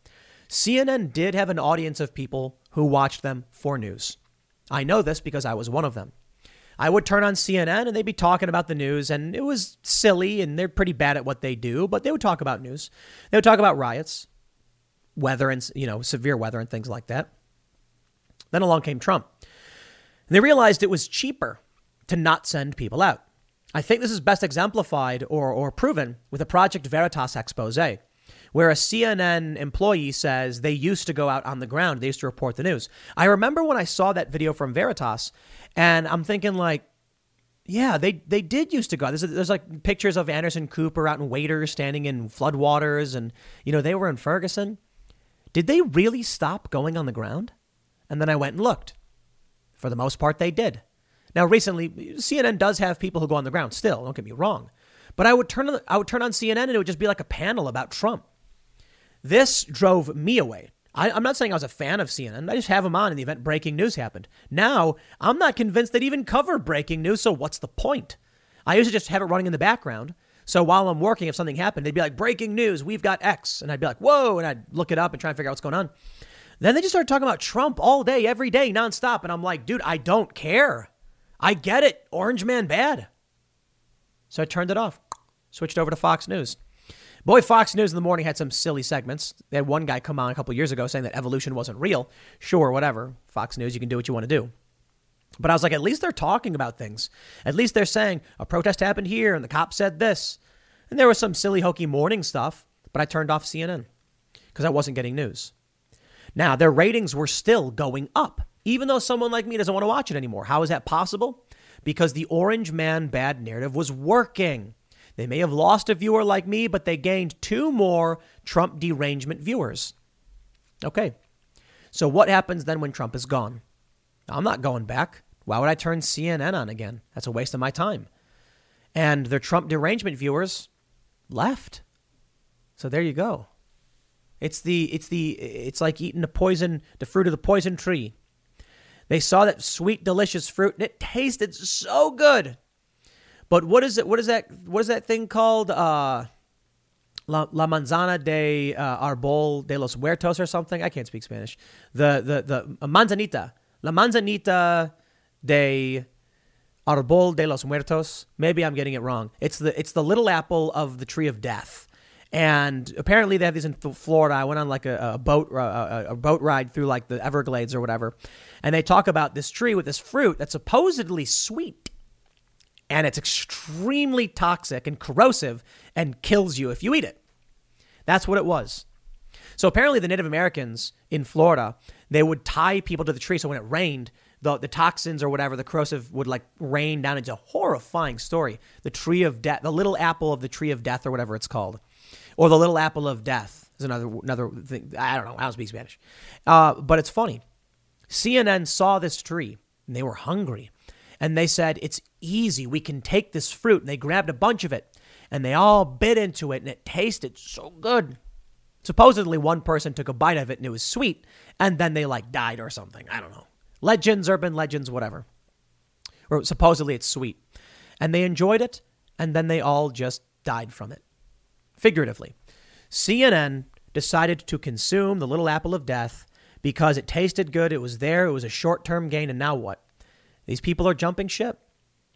CNN did have an audience of people who watched them for news. I know this because I was one of them. I would turn on CNN and they'd be talking about the news, and it was silly, and they're pretty bad at what they do, but they would talk about news. They would talk about riots, weather, and you know severe weather and things like that. Then along came Trump. And they realized it was cheaper to not send people out. I think this is best exemplified or, or proven with a Project Veritas expose, where a CNN employee says they used to go out on the ground, they used to report the news. I remember when I saw that video from Veritas, and I'm thinking like, yeah, they they did used to go. There's, there's like pictures of Anderson Cooper out in waders standing in floodwaters, and you know they were in Ferguson. Did they really stop going on the ground? And then I went and looked. For the most part, they did. Now, recently, CNN does have people who go on the ground still. Don't get me wrong, but I would turn on, I would turn on CNN and it would just be like a panel about Trump. This drove me away. I, am not saying I was a fan of CNN. I just have them on in the event breaking news happened. Now I'm not convinced they'd even cover breaking news. So what's the point? I to just have it running in the background. So while I'm working, if something happened, they'd be like, breaking news, we've got X. And I'd be like, whoa. And I'd look it up and try and figure out what's going on. Then they just started talking about Trump all day, every day, nonstop. And I'm like, dude, I don't care. I get it. Orange man bad. So I turned it off, switched over to Fox News. Boy, Fox News in the morning had some silly segments. They had one guy come on a couple years ago saying that evolution wasn't real. Sure, whatever. Fox News, you can do what you want to do. But I was like, at least they're talking about things. At least they're saying a protest happened here and the cop said this. And there was some silly, hokey morning stuff, but I turned off CNN because I wasn't getting news. Now, their ratings were still going up even though someone like me doesn't want to watch it anymore. How is that possible? Because the orange man bad narrative was working. They may have lost a viewer like me, but they gained two more Trump derangement viewers. Okay. So what happens then when Trump is gone? I'm not going back. Why would I turn CNN on again? That's a waste of my time. And their Trump derangement viewers left. So there you go. It's the it's the it's like eating the poison the fruit of the poison tree. They saw that sweet, delicious fruit, and it tasted so good. But what is it? What is that? What is that thing called? Uh, La, La manzana de uh, arbol de los huertos or something. I can't speak Spanish. The the the uh, manzanita. La manzanita de arbol de los muertos. Maybe I'm getting it wrong. It's the it's the little apple of the tree of death. And apparently they have these in Florida. I went on like a, a boat a, a boat ride through like the Everglades or whatever, and they talk about this tree with this fruit that's supposedly sweet, and it's extremely toxic and corrosive and kills you if you eat it. That's what it was. So apparently the Native Americans in Florida they would tie people to the tree so when it rained the, the toxins or whatever, the corrosive would like rain down. It's a horrifying story. The tree of death, the little apple of the tree of death, or whatever it's called or the little apple of death is another another thing. I don't know. I don't speak Spanish, uh, but it's funny. CNN saw this tree and they were hungry, and they said it's easy. We can take this fruit, and they grabbed a bunch of it, and they all bit into it, and it tasted so good. Supposedly, one person took a bite of it and it was sweet, and then they like died or something. I don't know. Legends, urban legends, whatever. Or supposedly it's sweet. And they enjoyed it, and then they all just died from it figuratively. CNN decided to consume the little apple of death because it tasted good, it was there, it was a short term gain, and now what? These people are jumping ship.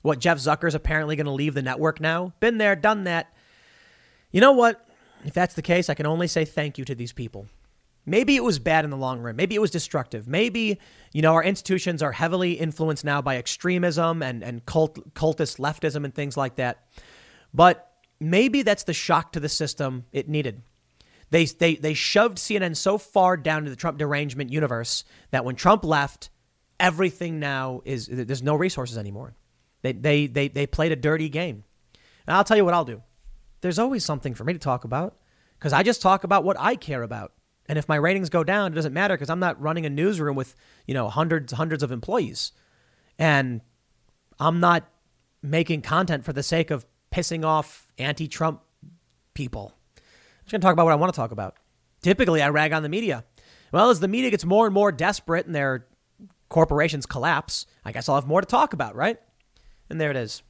What, Jeff Zucker's apparently going to leave the network now? Been there, done that. You know what? If that's the case, I can only say thank you to these people. Maybe it was bad in the long run. Maybe it was destructive. Maybe, you know, our institutions are heavily influenced now by extremism and, and cult, cultist leftism and things like that. But maybe that's the shock to the system it needed. They, they, they shoved CNN so far down to the Trump derangement universe that when Trump left, everything now is there's no resources anymore. They, they, they, they played a dirty game. And I'll tell you what I'll do. There's always something for me to talk about because I just talk about what I care about. And if my ratings go down, it doesn't matter because I'm not running a newsroom with, you know, hundreds, hundreds of employees. And I'm not making content for the sake of pissing off anti Trump people. I'm just going to talk about what I want to talk about. Typically, I rag on the media. Well, as the media gets more and more desperate and their corporations collapse, I guess I'll have more to talk about, right? And there it is.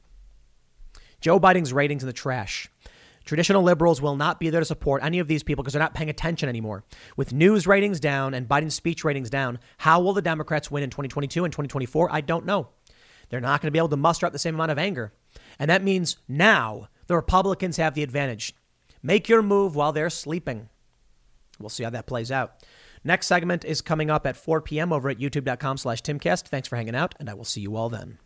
Joe Biden's ratings in the trash. Traditional liberals will not be there to support any of these people because they're not paying attention anymore. With news ratings down and Biden's speech ratings down, how will the Democrats win in 2022 and 2024? I don't know. They're not going to be able to muster up the same amount of anger. And that means now the Republicans have the advantage. Make your move while they're sleeping. We'll see how that plays out. Next segment is coming up at 4 p.m. over at youtube.com slash timcast. Thanks for hanging out, and I will see you all then.